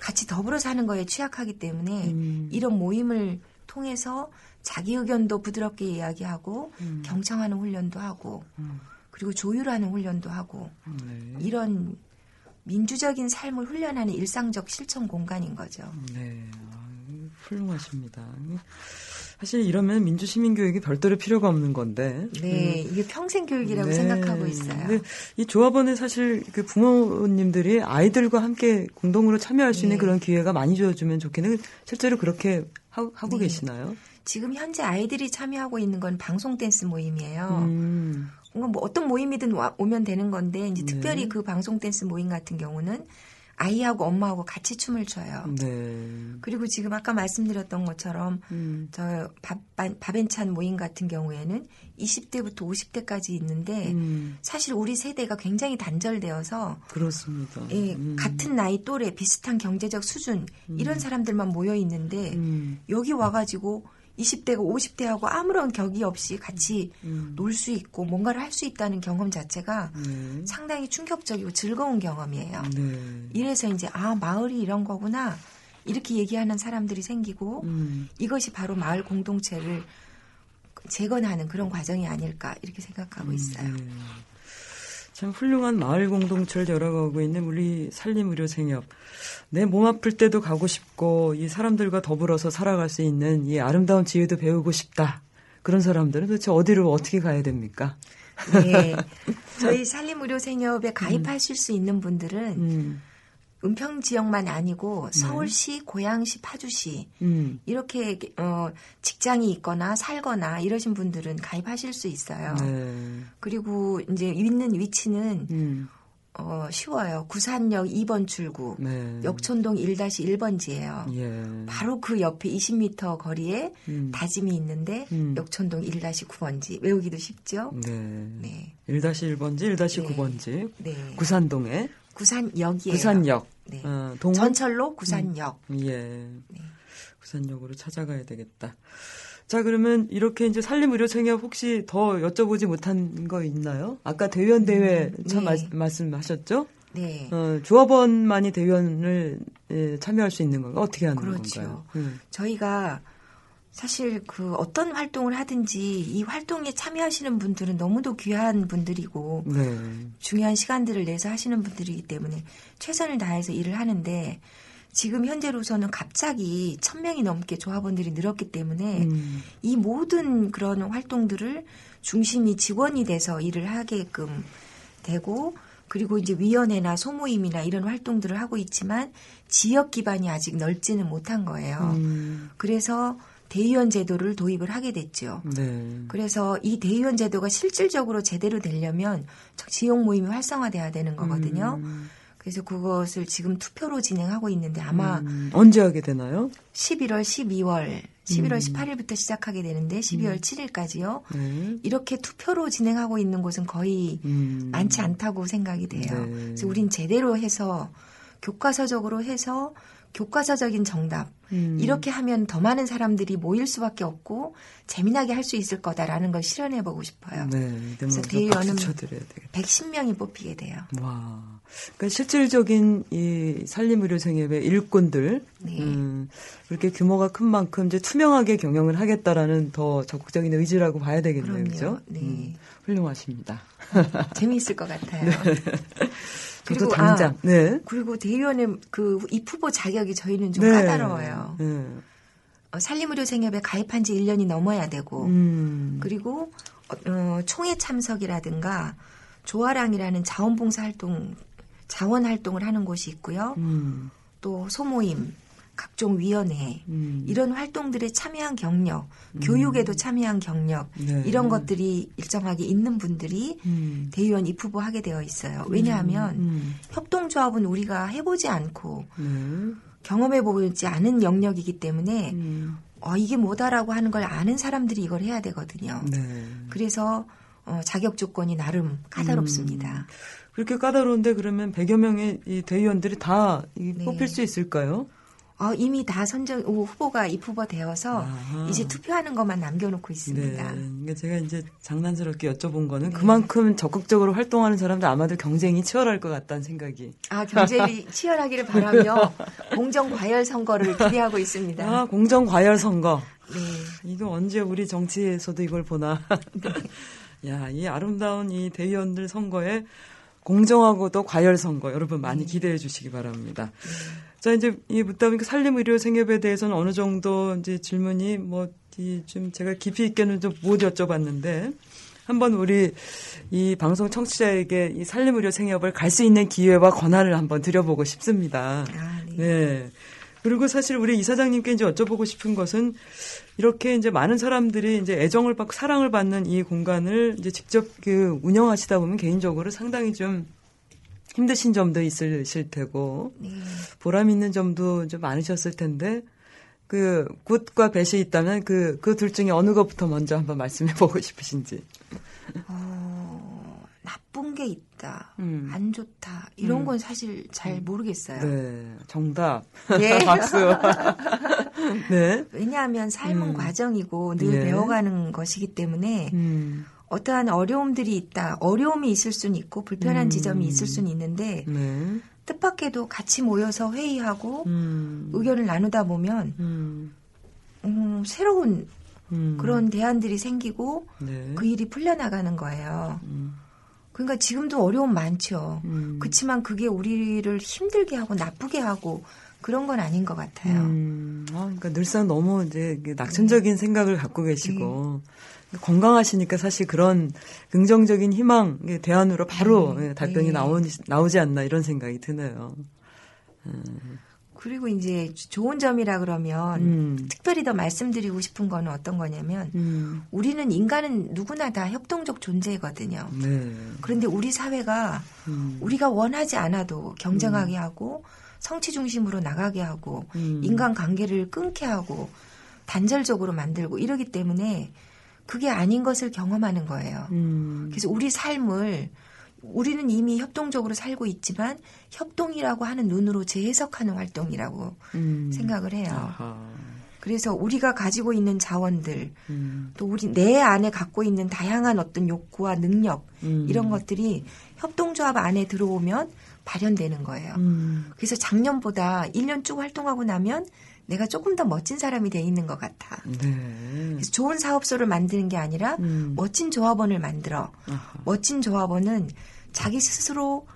같이 더불어 사는 거에 취약하기 때문에 음. 이런 모임을 통해서 자기 의견도 부드럽게 이야기하고 음. 경청하는 훈련도 하고 음. 그리고 조율하는 훈련도 하고 네. 이런 민주적인 삶을 훈련하는 일상적 실천 공간인 거죠. 네, 아, 훌륭하십니다. 사실 이러면 민주시민 교육이 별도로 필요가 없는 건데. 네, 이게 평생 교육이라고 네. 생각하고 있어요. 근데 이 조합원은 사실 그 부모님들이 아이들과 함께 공동으로 참여할 수 있는 네. 그런 기회가 많이 주어지면 좋겠는데 실제로 그렇게 하, 하고 네. 계시나요? 지금 현재 아이들이 참여하고 있는 건 방송 댄스 모임이에요. 음, 뭐 어떤 모임이든 와- 오면 되는 건데 이제 네. 특별히 그 방송 댄스 모임 같은 경우는 아이하고 엄마하고 같이 춤을 춰요. 네. 그리고 지금 아까 말씀드렸던 것처럼 음, 저 밥, 밥앤찬 모임 같은 경우에는 20대부터 50대까지 있는데 음, 사실 우리 세대가 굉장히 단절되어서 그렇습니다. 예, 음, 같은 나이 또래 비슷한 경제적 수준 이런 사람들만 모여 있는데 음, 여기 와가지고 20대가 50대하고 아무런 격이 없이 같이 음, 놀수 있고 뭔가를 할 수 있다는 경험 자체가 네. 상당히 충격적이고 즐거운 경험이에요. 네. 이래서 이제 아 마을이 이런 거구나 이렇게 얘기하는 사람들이 생기고 음, 이것이 바로 마을 공동체를 재건하는 그런 과정이 아닐까 이렇게 생각하고 있어요. 네. 참 훌륭한 마을 공동체를 열어가고 있는 우리 산림의료생협. 내 몸 아플 때도 가고 싶고 이 사람들과 더불어서 살아갈 수 있는 이 아름다운 지혜도 배우고 싶다. 그런 사람들은 도대체 어디로 어떻게 가야 됩니까? 네. 저희 산림의료생협에 가입하실 수 있는 분들은 음, 은평 지역만 아니고 서울시, 고양시, 파주시 음, 이렇게 어 직장이 있거나 살거나 이러신 분들은 가입하실 수 있어요. 네, 그리고 이제 있는 위치는 음, 어, 쉬워요. 구산역 2번 출구. 네. 역촌동 1-1번지예요. 예. 바로 그 옆에 20m 거리에 음. 다짐이 있는데 음. 역촌동 1-9번지. 외우기도 쉽죠? 네. 네. 1-1번지, 1-9번지. 네. 구산동에 구산역이에요. 구산역. 네. 어, 동원 전철로 구산역. 예. 네. 부산역으로 찾아가야 되겠다. 자, 그러면 이렇게 이제 산림의료생협 혹시 더 여쭤보지 못한 거 있나요? 아까 대위원 대회 참 네. 마- 말씀하셨죠? 네. 어, 조합원만이 대위원을 예, 참여할 수 있는 건가? 어떻게 하는 그렇죠. 건가요? 음. 저희가 사실 그 어떤 활동을 하든지 이 활동에 참여하시는 분들은 너무도 귀한 분들이고 네. 중요한 시간들을 내서 하시는 분들이기 때문에 최선을 다해서 일을 하는데 지금 현재로서는 갑자기 천 명이 넘게 조합원들이 늘었기 때문에 음. 이 모든 그런 활동들을 중심이 직원이 돼서 일을 하게끔 되고 그리고 이제 위원회나 소모임이나 이런 활동들을 하고 있지만 지역 기반이 아직 넓지는 못한 거예요. 음. 그래서 대의원 제도를 도입을 하게 됐죠. 네. 그래서 이 대의원 제도가 실질적으로 제대로 되려면 지역 모임이 활성화돼야 되는 거거든요. 음. 그래서 그것을 지금 투표로 진행하고 있는데 아마 음. 언제 하게 되나요? 11월, 12월, 11월 음. 18일부터 시작하게 되는데 12월 7일까지요. 네. 이렇게 투표로 진행하고 있는 곳은 거의 음. 많지 않다고 생각이 돼요. 네. 그래서 우린 제대로 해서 교과서적으로 해서 교과서적인 정답 음. 이렇게 하면 더 많은 사람들이 모일 수밖에 없고 재미나게 할 수 있을 거다라는 걸 실현해 보고 싶어요. 네. 그래서 대의원은 박수 대의원은 쳐드려야 되겠다. 110명이 뽑히게 돼요. 와. 그러니까 실질적인 이 산림의료생협의 일꾼들, 네. 음, 그렇게 규모가 큰 만큼 이제 투명하게 경영을 하겠다라는 더 적극적인 의지라고 봐야 되겠네요. 그죠? 네. 음, 훌륭하십니다. 재미있을 것 같아요. 저도 그리고, 당장, 아, 네. 그리고 대의원의 그 입후보 자격이 저희는 좀 네. 까다로워요. 네. 어, 산림의료 생협에 가입한 지 1년이 넘어야 되고 음. 그리고 어, 어, 총회 참석이라든가 조아랑이라는 자원봉사 활동 자원 활동을 하는 곳이 있고요. 음. 또 소모임, 각종 위원회 음. 이런 활동들에 참여한 경력, 교육에도 참여한 경력 네. 이런 것들이 일정하게 있는 분들이 음. 대의원 입후보 하게 되어 있어요. 왜냐하면 음. 협동조합은 우리가 해보지 않고 네. 경험해 보지 않은 영역이기 때문에 음. 어, 이게 뭐다라고 하는 걸 아는 사람들이 이걸 해야 되거든요. 네. 그래서 어, 자격 조건이 나름 까다롭습니다. 그렇게 까다로운데 그러면 100여 명의 이 대의원들이 다이 네. 뽑힐 수 있을까요? 어, 이미 다 선정 오, 후보가 입후보 되어서 아하. 이제 투표하는 것만 남겨놓고 네. 있습니다. 그러니까 제가 이제 장난스럽게 여쭤본 거는 그만큼 적극적으로 활동하는 사람들 아마도 경쟁이 치열할 것 같다는 생각이. 아 경쟁이 치열하기를 바라며 공정 과열 선거를 기대하고 있습니다. 아, 공정 과열 선거. 네. 이거 언제 우리 정치에서도 이걸 보나. 야, 이 아름다운 이 대의원들 선거에 공정하고도 과열 선거 여러분 많이 기대해 주시기 바랍니다. 자, 이제 이 묻다 보니까 산림 의료 생협에 대해서는 어느 정도 이제 질문이 뭐, 이 좀 제가 깊이 있게는 좀 못 여쭤봤는데, 한번 우리 이 방송 청취자에게 이 산림 의료 생협을 갈 수 있는 기회와 권한을 한번 드려보고 싶습니다. 아, 네. 네. 그리고 사실 우리 이사장님께 이제 여쭤보고 싶은 것은 이렇게 이제 많은 사람들이 이제 애정을 받고 사랑을 받는 이 공간을 이제 직접 그 운영하시다 보면 개인적으로 상당히 좀 힘드신 점도 있으실 테고 네. 보람 있는 점도 좀 많으셨을 텐데 그 굿과 배시 있다면 그 그 둘 중에 어느 것부터 먼저 한번 말씀해 보고 싶으신지. 어, 나쁜 게 있다, 음. 안 좋다 이런 음. 건 사실 잘 모르겠어요. 네. 정답. 예. 박수. 네. 왜냐하면 삶은 음. 과정이고 늘 예. 배워가는 것이기 때문에 음. 어떠한 어려움들이 있다. 어려움이 있을 수는 있고 불편한 음. 지점이 있을 수는 있는데 네. 뜻밖에도 같이 모여서 회의하고 음. 의견을 나누다 보면 음. 음, 새로운 음. 그런 대안들이 생기고 네. 그 일이 풀려나가는 거예요. 음. 그러니까 지금도 어려움 많죠. 음. 그렇지만 그게 우리를 힘들게 하고 나쁘게 하고 그런 건 아닌 것 같아요. 음. 아, 그러니까 늘상 너무 이제 그 낙천적인 생각을 갖고 계시고 네. 건강하시니까 사실 그런 긍정적인 희망 의 대안으로 바로 네. 예, 답변이 네. 나오, 나오지 않나 이런 생각이 드네요. 그리고 이제 좋은 점이라 그러면 음. 특별히 더 말씀드리고 싶은 거는 어떤 거냐면 음. 우리는 인간은 누구나 다 협동적 존재거든요. 네. 그런데 우리 사회가 음. 우리가 원하지 않아도 경쟁하게 하고 성취 중심으로 나가게 하고 음. 인간 관계를 끊게 하고 단절적으로 만들고 이러기 때문에 그게 아닌 것을 경험하는 거예요. 음. 그래서 우리 삶을 우리는 이미 협동적으로 살고 있지만 협동이라고 하는 눈으로 재해석하는 활동이라고 음. 생각을 해요. 아하. 그래서 우리가 가지고 있는 자원들 음. 또 우리 내 안에 갖고 있는 다양한 어떤 욕구와 능력 음. 이런 것들이 협동조합 안에 들어오면 발현되는 거예요. 음. 그래서 작년보다 1년 쭉 활동하고 나면 내가 조금 더 멋진 사람이 돼 있는 것 같아. 네. 그래서 좋은 사업소를 만드는 게 아니라 음. 멋진 조합원을 만들어. 아하. 멋진 조합원은 자기 스스로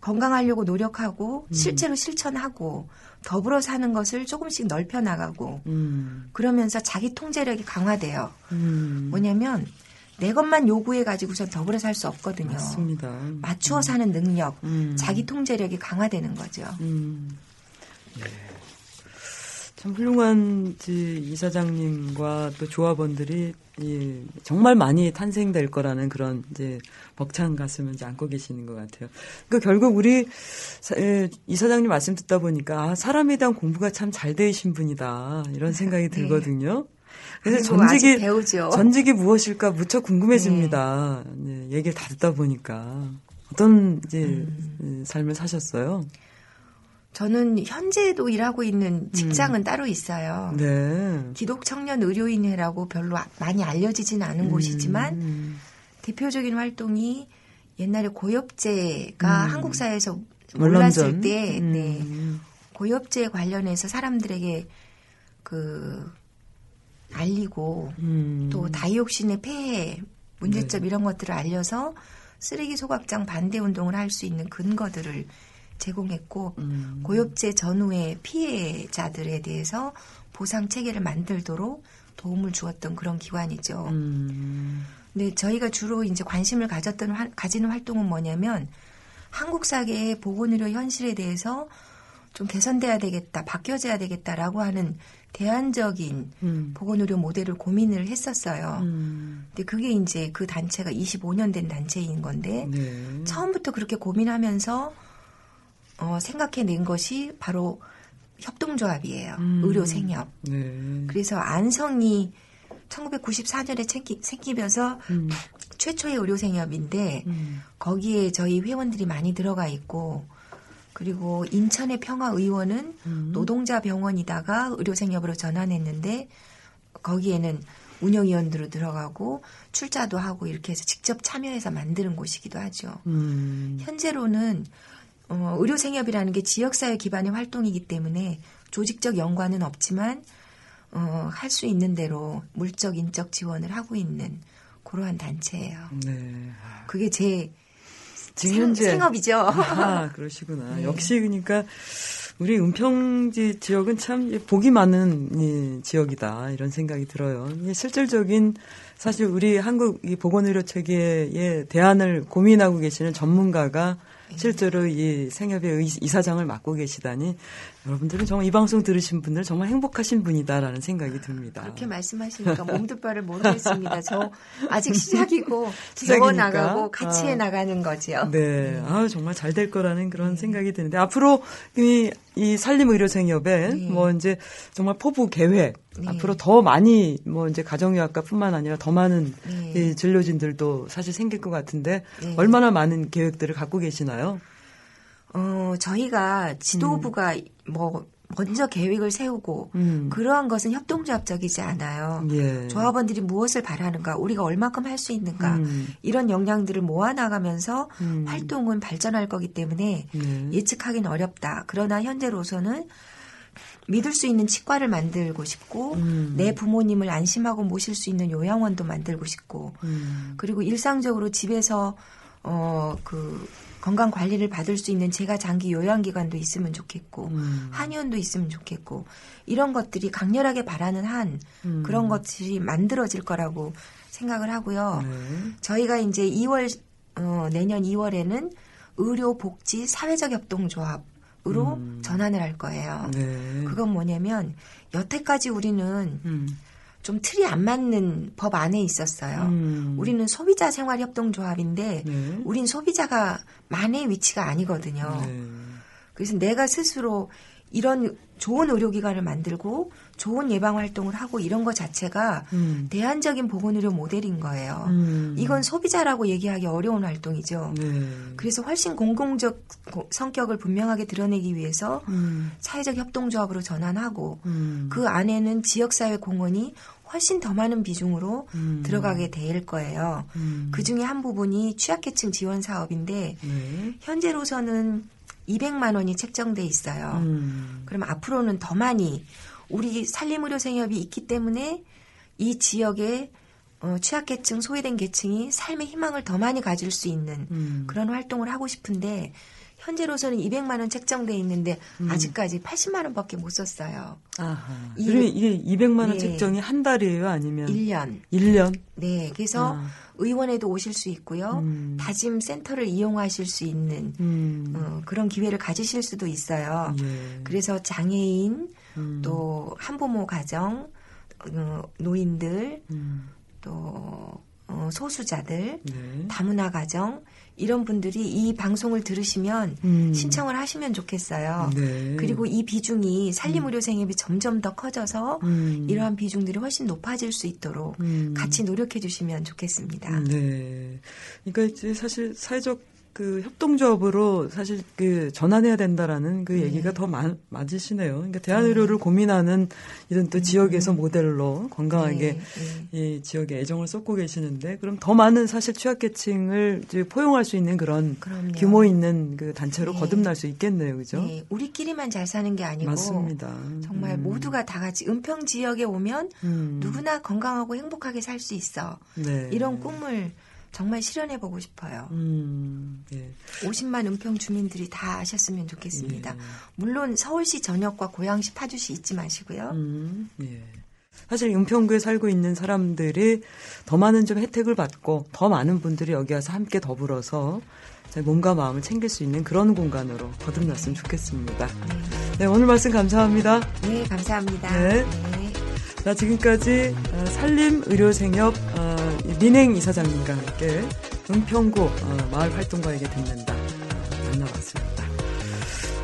건강하려고 노력하고 음. 실제로 실천하고 더불어 사는 것을 조금씩 넓혀 나가고 음. 그러면서 자기 통제력이 강화돼요. 음. 뭐냐면 내 것만 요구해 가지고선 더불어 살 수 없거든요. 맞습니다. 맞추어 사는 능력, 음. 자기 통제력이 강화되는 거죠. 음. 네. 참 훌륭한 지 이사장님과 또 조합원들이 이 정말 많이 탄생될 거라는 그런 이제 벅찬 가슴을 이제 안고 계시는 것 같아요. 그러니까 결국 우리 사- 에, 이사장님 말씀 듣다 보니까 아, 사람에 대한 공부가 참 잘 되신 분이다 이런 생각이 들거든요. 그래서 그리고 아직 전직이. 전직이 무엇일까 무척 궁금해집니다. 네, 얘기를 다 듣다 보니까 어떤 이제 음. 삶을 사셨어요? 저는 현재도 일하고 있는 직장은 따로 있어요. 네. 기독 청년 의료인회라고 별로 아- 많이 알려지지는 않은 곳이지만 음. 대표적인 활동이 옛날에 고엽제가 음. 한국 사회에서. 몰랐을 때 음. 네. 고엽제 관련해서 사람들에게 그 알리고 음. 또 다이옥신의 폐해 문제점 이런 것들을 알려서 쓰레기 소각장 반대 운동을 할 수 있는 근거들을 제공했고 음. 고엽제 전후의 피해자들에 대해서 보상 체계를 만들도록 도움을 주었던 그런 기관이죠. 음. 근데 저희가 주로 이제 관심을 가졌던 활- 가지는 활동은 뭐냐면 한국 사회의 보건의료 현실에 대해서 좀 개선돼야 되겠다, 바뀌어져야 되겠다라고 하는 대안적인 음. 보건의료 모델을 고민을 했었어요. 음. 근데 그게 이제 그 단체가 25년 된 단체인 건데 네. 처음부터 그렇게 고민하면서 어, 생각해낸 것이 바로 협동조합이에요. 음. 의료생협. 네. 그래서 안성이 1994년에 생기, 생기면서 음. 최초의 의료생협인데 음. 거기에 저희 회원들이 많이 들어가 있고 그리고 인천의 평화의원은 음. 노동자 병원이다가 의료생협으로 전환했는데 거기에는 운영위원으로 들어가고 출자도 하고 이렇게 해서 직접 참여해서 만드는 곳이기도 하죠. 음. 현재로는 어, 의료 생협이라는 게 지역사회 기반의 활동이기 때문에 조직적 연관은 없지만 어, 할 수 있는 대로 물적 인적 지원을 하고 있는 그러한 단체예요. 네. 아, 그게 제 지금 생, 현재 생업이죠. 아, 그러시구나. 네. 역시 그러니까 우리 은평지 지역은 참 복이 많은 이 지역이다 이런 생각이 들어요. 이 실질적인 사실 우리 한국 이 보건의료 체계의 대안을 고민하고 계시는 전문가가 네. 실제로 이 생협의 의- 이사장을 맡고 계시다니 여러분들은 정말 이 방송 들으신 분들 정말 행복하신 분이다라는 생각이 듭니다. 그렇게 말씀하시니까 몸둘 바를 모르겠습니다. 저 아직 시작이고 시작이니까. 배워 나가고 같이 아. 해 나가는 거죠. 네, 아 정말 잘 될 거라는 그런 생각이 드는데 앞으로 이, 이 산림 의료 생협에 네. 뭐 이제 정말 포부 계획 네. 앞으로 더 많이 뭐 이제 가정의학과뿐만 아니라 더 많은 네. 이 진료진들도 사실 생길 것 같은데 네. 얼마나 많은 계획들을 갖고 계시나요? 어, 저희가 지도부가 뭐 먼저 계획을 세우고 음. 그러한 것은 협동조합적이지 않아요. 예. 조합원들이 무엇을 바라는가, 우리가 얼마큼 할 수 있는가 음. 이런 역량들을 모아 나가면서 음. 활동은 발전할 거기 때문에 네. 예측하기는 어렵다. 그러나 현재로서는 믿을 수 있는 치과를 만들고 싶고 음. 내 부모님을 안심하고 모실 수 있는 요양원도 만들고 싶고 음. 그리고 일상적으로 집에서 어그 건강 관리를 받을 수 있는 제가 장기 요양기관도 있으면 좋겠고 음. 한의원도 있으면 좋겠고 이런 것들이 강렬하게 바라는 한 음. 그런 것들이 만들어질 거라고 생각을 하고요. 네. 저희가 이제 2월 어, 내년 2월에는 의료 복지 사회적 협동조합 으로 음. 전환을 할 거예요. 네. 그건 뭐냐면 여태까지 우리는 음. 좀 틀이 안 맞는 법 안에 있었어요. 음. 우리는 소비자 생활 협동조합인데 네. 우린 소비자가 만의 위치가 아니거든요. 네. 그래서 내가 스스로 이런 좋은 의료기관을 만들고 좋은 예방 활동을 하고 이런 것 자체가 음. 대안적인 보건의료 모델인 거예요. 음. 이건 소비자라고 얘기하기 어려운 활동이죠. 네. 그래서 훨씬 공공적 고- 성격을 분명하게 드러내기 위해서 음. 사회적 협동조합으로 전환하고 음. 그 안에는 지역사회 공헌이 훨씬 더 많은 비중으로 음. 들어가게 될 거예요. 음. 그 중에 한 부분이 취약계층 지원 사업인데 네. 현재로서는 200만 원이 책정돼 있어요. 음. 그럼 앞으로는 더 많이 우리 산림의료 생협이 있기 때문에 이 지역의 어, 취약계층, 소외된 계층이 삶의 희망을 더 많이 가질 수 있는 음. 그런 활동을 하고 싶은데 현재로서는 200만 원 책정돼 있는데 음. 아직까지 80만 원밖에 못 썼어요. 아하. 이- 그러면 이게 200만 원 예. 책정이 한 달이에요, 아니면 1년. 1년? 네, 그래서 아. 의원에도 오실 수 있고요. 음. 다짐 센터를 이용하실 수 있는 음. 어, 그런 기회를 가지실 수도 있어요. 예. 그래서 장애인 음. 또 한부모 가정 어, 노인들 음. 또 어, 소수자들 네. 다문화 가정 이런 분들이 이 방송을 들으시면 음. 신청을 하시면 좋겠어요. 네. 그리고 이 비중이 산림의료생협이 점점 더 커져서 음. 이러한 비중들이 훨씬 높아질 수 있도록 음. 같이 노력해 주시면 좋겠습니다. 네. 그러니까 이제 사실 사회적 그 협동조합으로 사실 그 전환해야 된다라는 그 네. 얘기가 더 마, 맞으시네요. 그러니까 대한의료를 고민하는 이런 또 지역에서 모델로 건강하게 음. 네, 네. 이 지역에 애정을 쏟고 계시는데 그럼 더 많은 사실 취약계층을 포용할 수 있는 그런 그럼요. 규모 있는 그 단체로 네. 거듭날 수 있겠네요, 그죠? 네, 우리끼리만 잘 사는 게 아니고 맞습니다. 정말 음. 모두가 다 같이 은평 지역에 오면 음. 누구나 건강하고 행복하게 살 수 있어. 네. 이런 꿈을 정말 실현해 보고 싶어요. 음. 예. 50만 은평 주민들이 다 아셨으면 좋겠습니다. 예. 물론 서울시 전역과 고양시 파주시 잊지 마시고요. 음, 예. 사실 은평구에 살고 있는 사람들이 더 많은 좀 혜택을 받고 더 많은 분들이 여기 와서 함께 더불어서 제 몸과 마음을 챙길 수 있는 그런 공간으로 거듭났으면 좋겠습니다. 네, 오늘 말씀 감사합니다. 네, 감사합니다. 네. 네. 자, 지금까지 어, 산림의료생협 어, 이 민행 이사장님과 함께 은평구 어, 마을 활동가에게 듣는다 어, 만나봤습니다.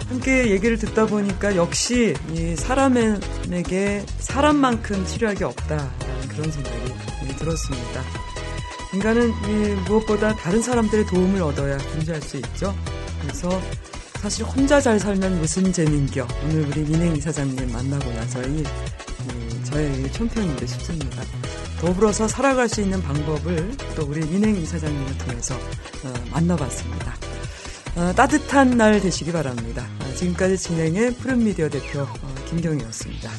함께 얘기를 듣다 보니까 역시 이 사람에게 사람만큼 치료하기 없다라는 그런 생각이 예, 들었습니다. 인간은 이 무엇보다 다른 사람들의 도움을 얻어야 존재할 수 있죠. 그래서 사실 혼자 잘 살면 무슨 재민겨. 오늘 우리 민행 이사장님 만나고 나서이 이 저의 총평인데 싶습니다. 더불어서 살아갈 수 있는 방법을 또 우리 민행 이사장님을 통해서 어, 만나봤습니다. 어, 따뜻한 날 되시기 바랍니다. 어, 지금까지 진행의 푸른미디어 대표 어, 김경희였습니다.